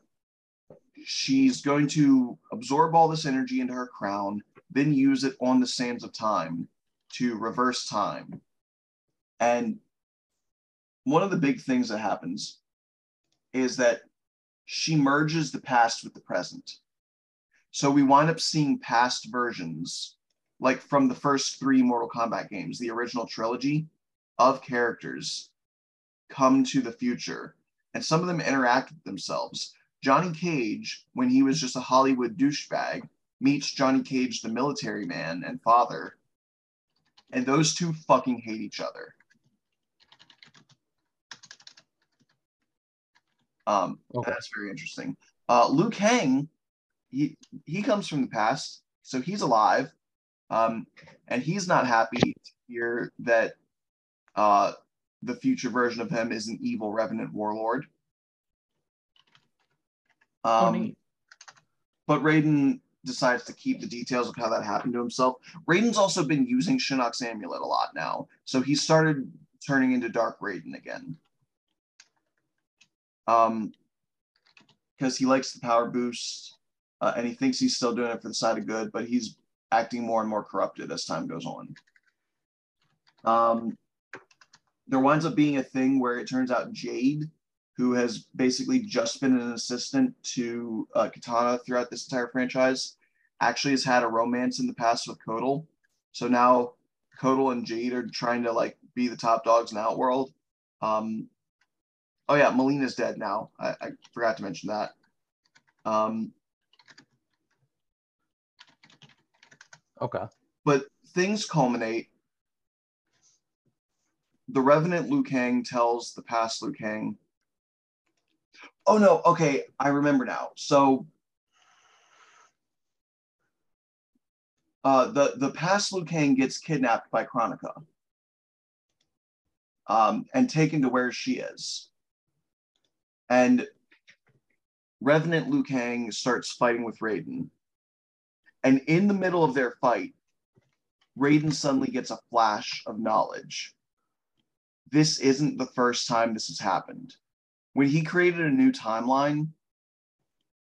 she's going to absorb all this energy into her crown, then use it on the sands of time to reverse time. And one of the big things that happens is that she merges the past with the present. So we wind up seeing past versions, like from the first three Mortal Kombat games, the original trilogy of characters come to the future. And some of them interact with themselves. Johnny Cage, when he was just a Hollywood douchebag, meets Johnny Cage, the military man and father. And those two fucking hate each other. Um, Okay. That's very interesting. Uh, Liu Kang, he he comes from the past, so he's alive, um, and he's not happy to hear that uh, the future version of him is an evil revenant warlord. Oh, Um, but Raiden decides to keep the details of how that happened to himself. Raiden's also been using Shinnok's amulet a lot now, so he started turning into Dark Raiden again. Um, because he likes the power boost, uh, and he thinks he's still doing it for the side of good, but he's acting more and more corrupted as time goes on. Um, there winds up being a thing where it turns out Jade, who has basically just been an assistant to uh, Katana throughout this entire franchise, actually has had a romance in the past with Kotal. So now Kotal and Jade are trying to like be the top dogs in Outworld. Um, oh yeah, Mileena's dead now. I, I forgot to mention that. Um, Okay. but things culminate. The Revenant Liu Kang tells the past Liu Kang. Oh no, okay, I remember now. So uh, the the past Liu Kang gets kidnapped by Kronika um, and taken to where she is. And Revenant Liu Kang starts fighting with Raiden. And in the middle of their fight, Raiden suddenly gets a flash of knowledge. This isn't the first time this has happened. When he created a new timeline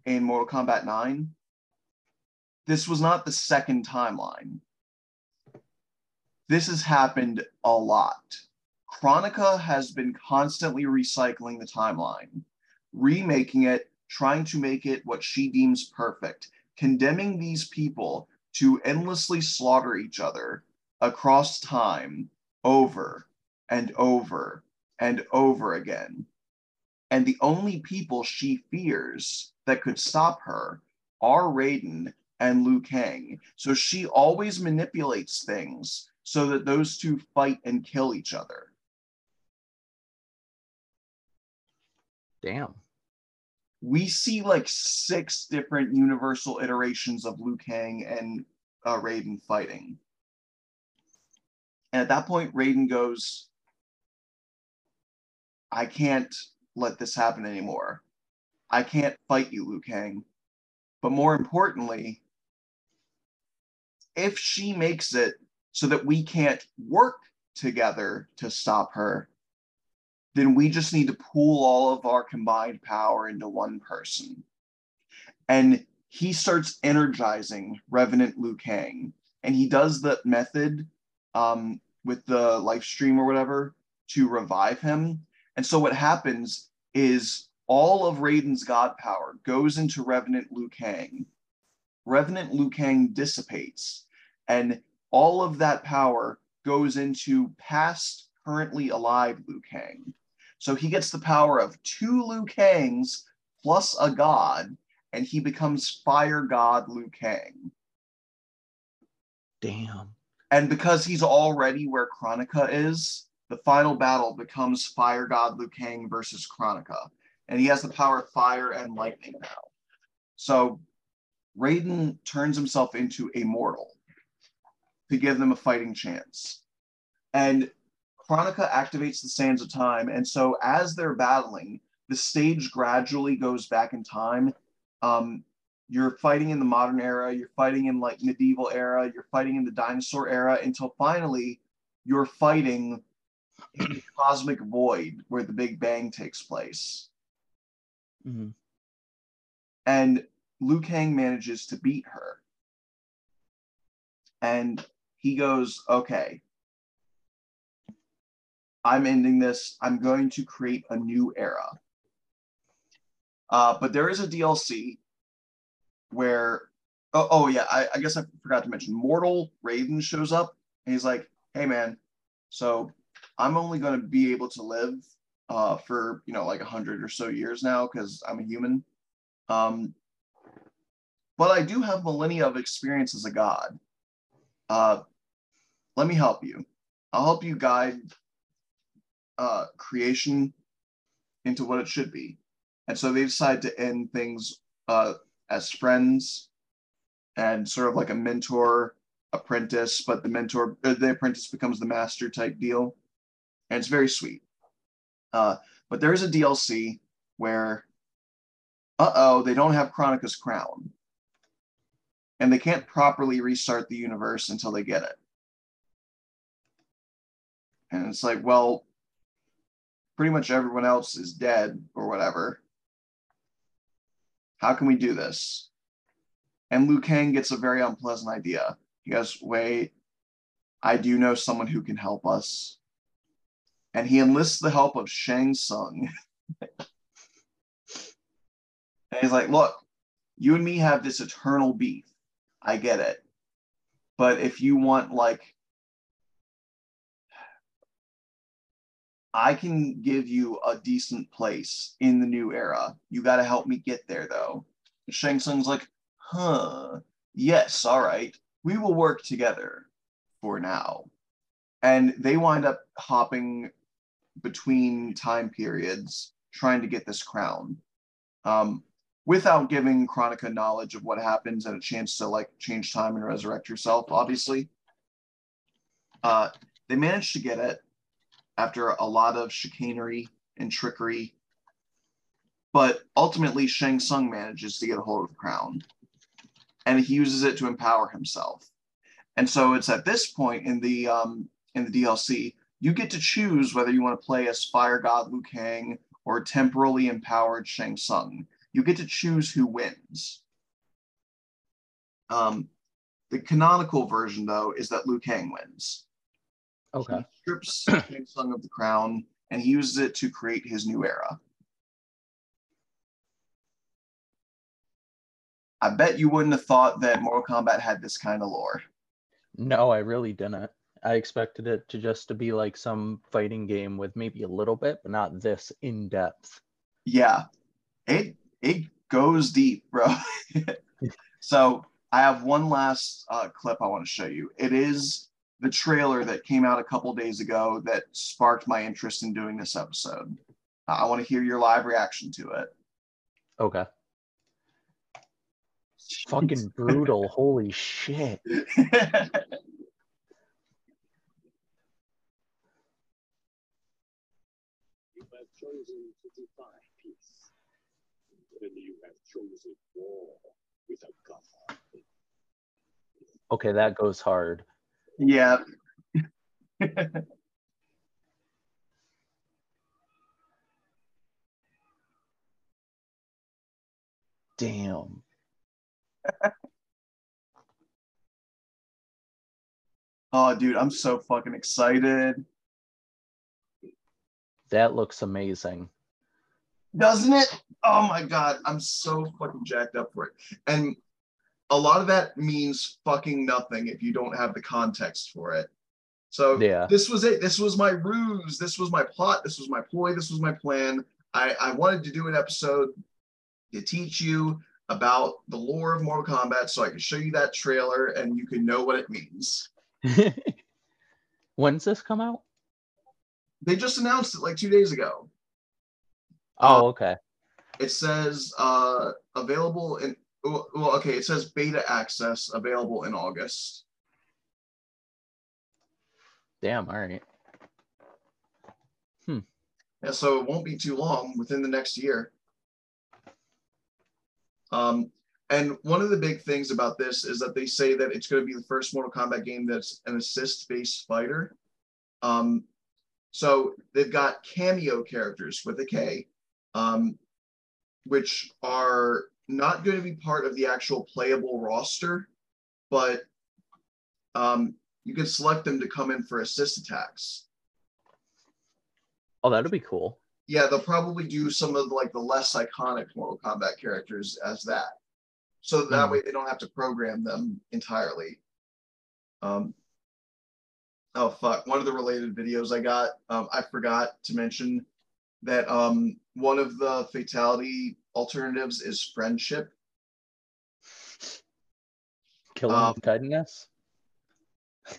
in Mortal Kombat 9, this was not the second timeline. This has happened a lot. Kronika has been constantly recycling the timeline, remaking it, trying to make it what she deems perfect, condemning these people to endlessly slaughter each other across time over and over and over again. And the only people she fears that could stop her are Raiden and Liu Kang. So she always manipulates things so that those two fight and kill each other. Damn. We see like six different universal iterations of Liu Kang and uh, Raiden fighting. And at that point, Raiden goes, I can't let this happen anymore. I can't fight you, Liu Kang. But more importantly, if she makes it so that we can't work together to stop her, then we just need to pool all of our combined power into one person. And he starts energizing Revenant Liu Kang. And he does the method um, with the live stream or whatever to revive him. And so what happens is all of Raiden's god power goes into Revenant Liu Kang. Revenant Liu Kang dissipates, and all of that power goes into past currently alive Liu Kang. So he gets the power of two Liu Kangs plus a god, and he becomes Fire God Liu Kang. Damn. And because he's already where Kronika is, the final battle becomes Fire God Liu Kang versus Kronika. And he has the power of fire and lightning now. So Raiden turns himself into a mortal to give them a fighting chance. And Kronika activates the sands of time. And so as they're battling, the stage gradually goes back in time. Um, you're fighting in the modern era, you're fighting in like medieval era, you're fighting in the dinosaur era until finally you're fighting in the cosmic void where the Big Bang takes place. Mhm. And Liu Kang manages to beat her. And he goes, okay, I'm ending this. I'm going to create a new era. Uh, but there is a DLC where, oh, oh yeah, I, I guess I forgot to mention, Mortal Raiden shows up and he's like, hey man, so I'm only going to be able to live uh, for, you know, like a hundred or so years now because I'm a human. Um, but I do have millennia of experience as a god. Uh, let me help you. I'll help you guide uh, creation into what it should be. And so they decide to end things uh, as friends and sort of like a mentor apprentice, but the mentor, uh, the apprentice becomes the master type deal. And it's very sweet. Uh, but there is a DLC where, uh oh, they don't have Kronika's crown. And they can't properly restart the universe until they get it. And it's like, well, pretty much everyone else is dead or whatever. How can we do this? And Liu Kang gets a very unpleasant idea. He goes, Wait, I do know someone who can help us. And he enlists the help of Shang Tsung. and he's like, Look, you and me have this eternal beef. I get it. But if you want like I can give you a decent place in the new era. You got to help me get there, though. Shang Tsung's like, huh, yes, all right. We will work together for now. And they wind up hopping between time periods trying to get this crown. Um, without giving Kronika knowledge of what happens and a chance to like change time and resurrect yourself, obviously. Uh, they managed to get it after a lot of chicanery and trickery. But ultimately, Shang Tsung manages to get a hold of the crown and he uses it to empower himself. And so it's at this point in the um, in the DLC, you get to choose whether you want to play as Fire God Liu Kang or temporally empowered Shang Tsung. You get to choose who wins. Um, the canonical version, though, is that Liu Kang wins. Okay. He strips Shang Tsung of the crown and he uses it to create his new era. I bet you wouldn't have thought that Mortal Kombat had this kind of lore. No, I really didn't. I expected it to just to be like some fighting game with maybe a little bit, but not this in depth. Yeah, it it goes deep, bro. so I have one last uh, clip I want to show you. It is the trailer that came out a couple days ago that sparked my interest in doing this episode. Uh, I want to hear your live reaction to it. Okay. Fucking brutal. Holy shit. You have chosen to defy peace. And you have chosen war with a god. Okay, that goes hard. Yeah. Damn. Oh, dude, I'm so fucking excited. That looks amazing. Doesn't it? Oh my god, I'm so fucking jacked up for it. And a lot of that means fucking nothing if you don't have the context for it. So Yeah. this was it. This was my ruse. This was my plot. This was my ploy. This was my plan. I, I wanted to do an episode to teach you about the lore of Mortal Kombat so I could show you that trailer and you can know what it means. When's this come out? They just announced it like two days ago. Oh, okay. It says uh, available in, well, well, okay, it says beta access available in August. Damn, all right. Hmm. Yeah, so it won't be too long within the next year. Um, and one of the big things about this is that they say that it's going to be the first Mortal Kombat game that's an assist-based fighter. Um, so they've got cameo characters with a K, um, which are not going to be part of the actual playable roster, but um, you can select them to come in for assist attacks. Oh, that'd be cool. yeah, they'll probably do some of the, like the less iconic Mortal Kombat characters as that, so that Mhm. way they don't have to program them entirely. Um, oh fuck! One of the related videos I got, um, I forgot to mention that um, one of the fatality alternatives is friendship. Killing Um, kindness.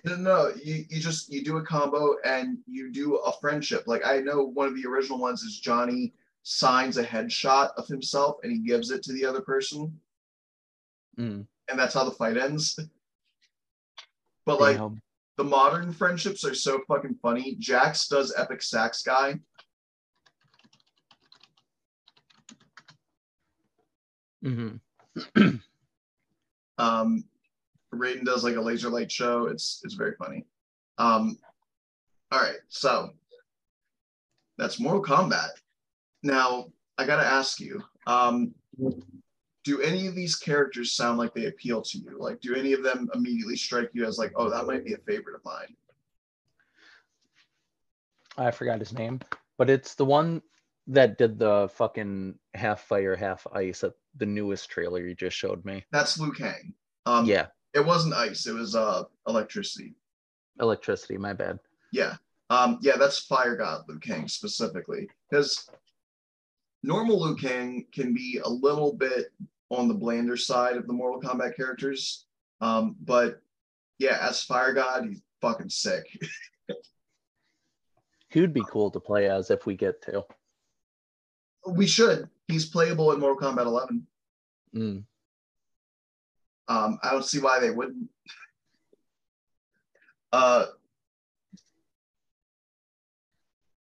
No, no, you, you just you do a combo and you do a friendship. Like I know one of the original ones is Johnny signs a headshot of himself and he gives it to the other person, Mm, and that's how the fight ends. But like damn. the modern friendships are so fucking funny. Jax does epic sax guy. Mhm. Um, Raiden does like a laser light show. It's it's very funny. Um, all right, so that's Mortal Kombat. Now I gotta ask you, um, do any of these characters sound like they appeal to you? Like, do any of them immediately strike you as like, oh, that might be a favorite of mine? I forgot his name, but it's the one that did the fucking half fire, half ice at the newest trailer you just showed me. That's Liu Kang. Um, yeah, it wasn't ice; it was uh electricity. electricity. My bad. Yeah. Um, yeah, that's Fire God Liu Kang specifically. Because normal Liu Kang can be a little bit on the blander side of the Mortal Kombat characters. Um, but yeah, as Fire God, he's fucking sick. He would be cool to play as if we get to. We should. He's playable in Mortal Kombat 11. Mm. Um, I don't see why they wouldn't. Uh,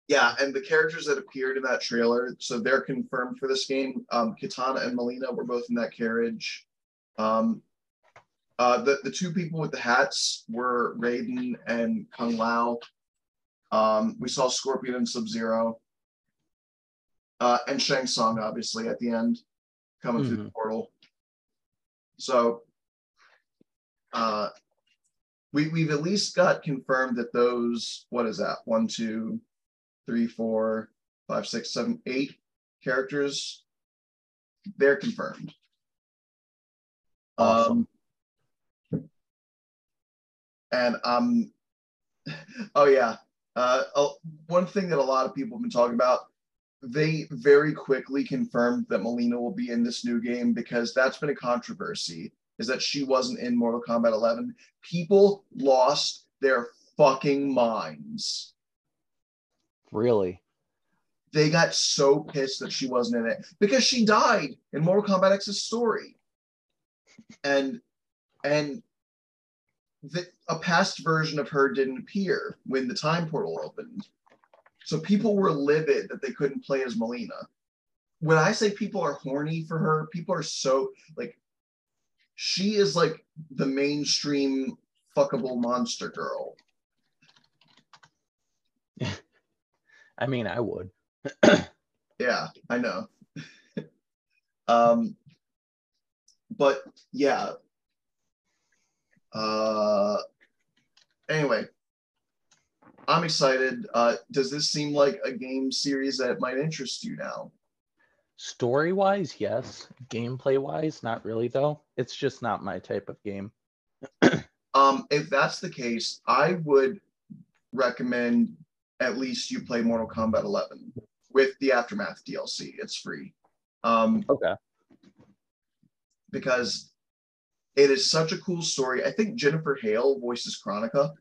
yeah, and the characters that appeared in that trailer, so they're confirmed for this game. Um, Katana and Mileena were both in that carriage. Um, uh, the the two people with the hats were Raiden and Kung Lao. Um, we saw Scorpion and Sub Zero. Uh, and Shang Tsung, obviously, at the end, coming through the portal. So, uh, we we've at least got confirmed that those what is that one two, three four, five six seven eight characters, they're confirmed. Awesome. Um, and um, oh yeah, uh, oh, one thing that a lot of people have been talking about, they very quickly confirmed that Mileena will be in this new game because that's been a controversy. Is that she wasn't in Mortal Kombat 11? People lost their fucking minds. Really? They got so pissed that she wasn't in it because she died in Mortal Kombat X's story, and and the, a past version of her didn't appear when the time portal opened. So people were livid that they couldn't play as Mileena. When I say people are horny for her, people are so like she is like the mainstream fuckable monster girl. I mean, I would. Yeah, I know. um but yeah. Uh anyway, I'm excited. Uh does this seem like a game series that might interest you now? Story wise, yes. Gameplay wise, not really though. It's just not my type of game. Um, if that's the case, I would recommend at least you play Mortal Kombat 11 with the Aftermath DLC. It's free. Um, Okay. because it is such a cool story. I think Jennifer Hale voices Kronika.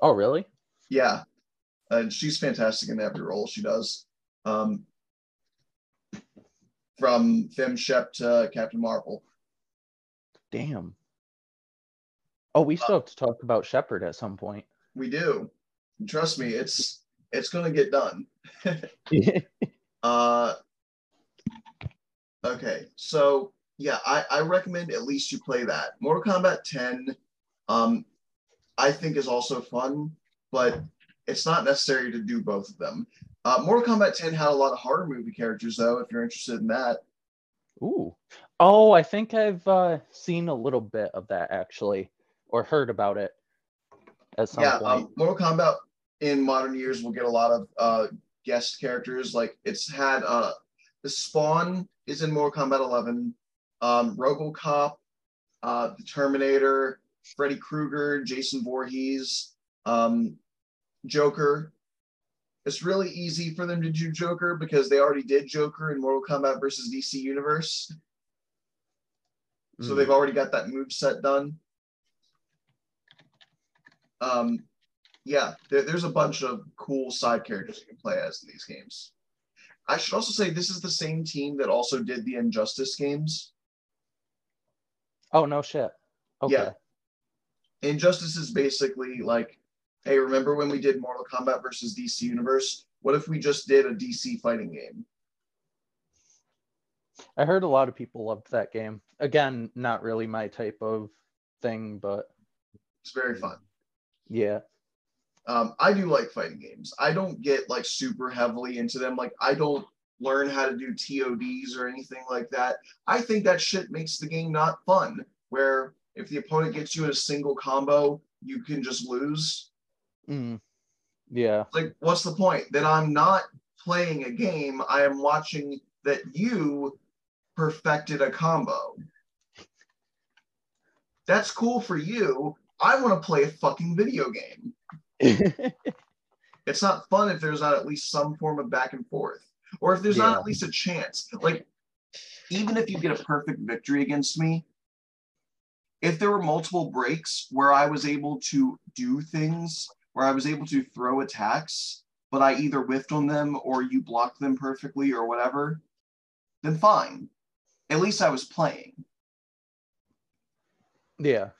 Oh, really? Yeah, and she's fantastic in every role she does. Um, from Fem Shep to Captain Marvel. Damn. Oh, we still have to talk about Shepard at some point. We do. Trust me, it's it's gonna get done. Uh, okay, so yeah, I, I recommend at least you play that. Mortal Kombat 10, um, I think is also fun, but it's not necessary to do both of them. Uh, Mortal Kombat 10 had a lot of horror movie characters, though, if you're interested in that. Ooh. Oh, I think I've uh, seen a little bit of that actually, or heard about it at some yeah, point. um, Mortal Kombat in modern years will get a lot of uh, guest characters. Like it's had uh, the Spawn is in Mortal Kombat 11, um, RoboCop, uh, the Terminator, Freddy Krueger, Jason Voorhees, um, Joker. It's really easy for them to do Joker because they already did Joker in Mortal Kombat versus DC Universe. So Mm. they've already got that move set done. Um, yeah, there, there's a bunch of cool side characters you can play as in these games. I should also say this is the same team that also did the Injustice games. Oh no shit. Okay. Yeah. Injustice is basically like, hey, remember when we did Mortal Kombat versus DC Universe? What if we just did a DC fighting game? I heard a lot of people loved that game. Again, not really my type of thing, but It's very fun. yeah. Um, I do like fighting games. I don't get like super heavily into them. Like I don't learn how to do TODs or anything like that. I think that shit makes the game not fun. Where if the opponent gets you in a single combo, you can just lose. Mm. Yeah. Like, what's the point? Then I'm not playing a game. I am watching that you perfected a combo. That's cool for you. I want to play a fucking video game. it's not fun if there's not at least some form of back and forth or if there's not at least a chance like even if you get a perfect victory against me if there were multiple breaks where i was able to do things where i was able to throw attacks but i either whiffed on them or you blocked them perfectly or whatever then fine at least I was playing. Yeah.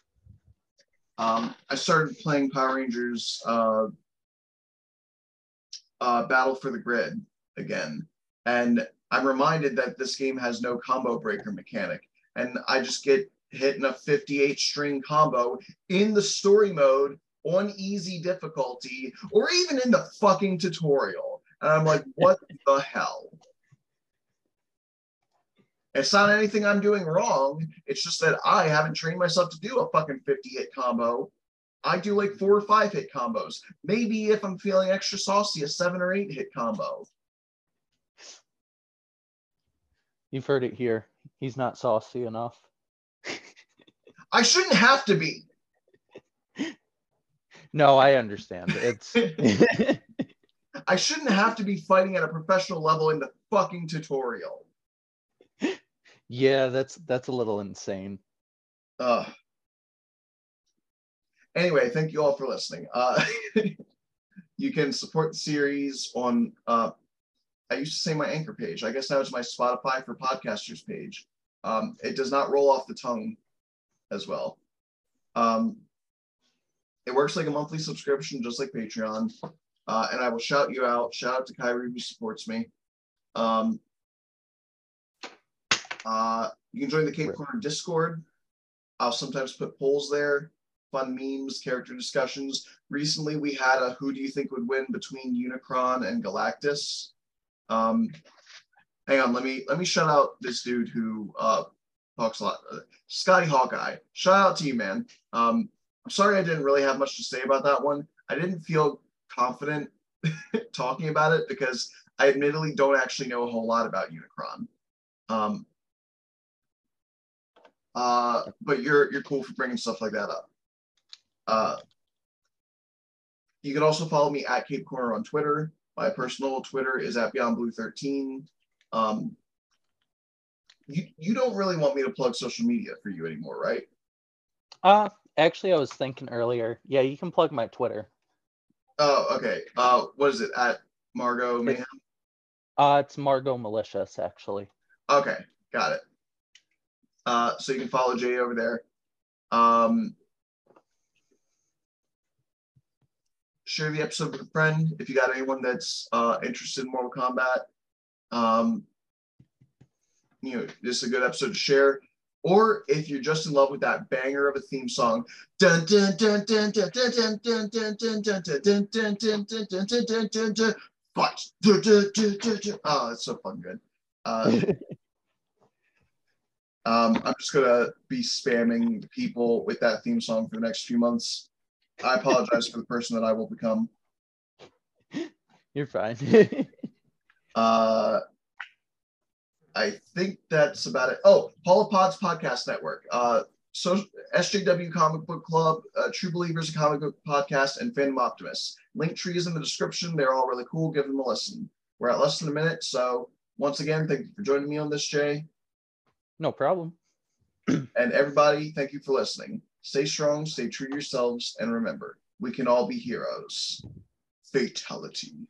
Um, I started playing Power Rangers uh, uh, Battle for the Grid again, and I'm reminded that this game has no combo breaker mechanic, and I just get hit in a 58 string combo in the story mode on easy difficulty, or even in the fucking tutorial, and I'm like, what the hell? It's not anything I'm doing wrong. It's just that I haven't trained myself to do a fucking 50 hit combo. I do like four or five hit combos. Maybe if I'm feeling extra saucy, a seven or eight hit combo. You've heard it here. He's not saucy enough. I shouldn't have to be. No, I understand. It's I shouldn't have to be fighting at a professional level in the fucking tutorial. yeah, that's that's a little insane. Uh, anyway, thank you all for listening. Uh, you can support the series on, uh, I used to say my anchor page. I guess now it's my Spotify for podcasters page. Um, it does not roll off the tongue as well. Um, it works like a monthly subscription, just like Patreon. Uh, and I will shout you out. Shout out to Kyrie who supports me. Um, uh, you can join the Cape Corner Discord. I'll sometimes put polls there, fun memes, character discussions. Recently, we had a who do you think would win between Unicron and Galactus. Um, hang on, let me let me shout out this dude who uh, talks a lot. Uh, Scotty Hawkeye. Shout out to you, man. Um, I'm sorry I didn't really have much to say about that one. I didn't feel confident talking about it because I admittedly don't actually know a whole lot about Unicron. Um, uh, but you're you're cool for bringing stuff like that up. Uh, you can also follow me at Cape Corner on Twitter. My personal Twitter is at Beyond Blue 13. Um, you you don't really want me to plug social media for you anymore, right? Uh actually I was thinking earlier. Yeah, you can plug my Twitter. Oh, okay. Uh, what is it at Margot Mayhem? Uh it's Margo Malicious actually. Okay, got it. Uh, so you can follow Jay over there. Um, share the episode with a friend if you got anyone that's uh, interested in Mortal Kombat. Um, you know, this is a good episode to share. Or if you're just in love with that banger of a theme song, but it's so fun, good. Um, I'm just gonna be spamming people with that theme song for the next few months. I apologize for the person that I will become. You're fine. uh, I think that's about it. Oh, Hall of Pods Podcast Network. Uh, so SJW Comic Book Club, uh, True Believers, a comic book podcast, and Fandom Optimists. Link trees in the description. They're all really cool. Give them a listen. We're at less than a minute. So once again, thank you for joining me on this, Jay. no problem. And everybody, thank you for listening. Stay strong, stay true to yourselves, and remember, we can all be heroes. Fatality.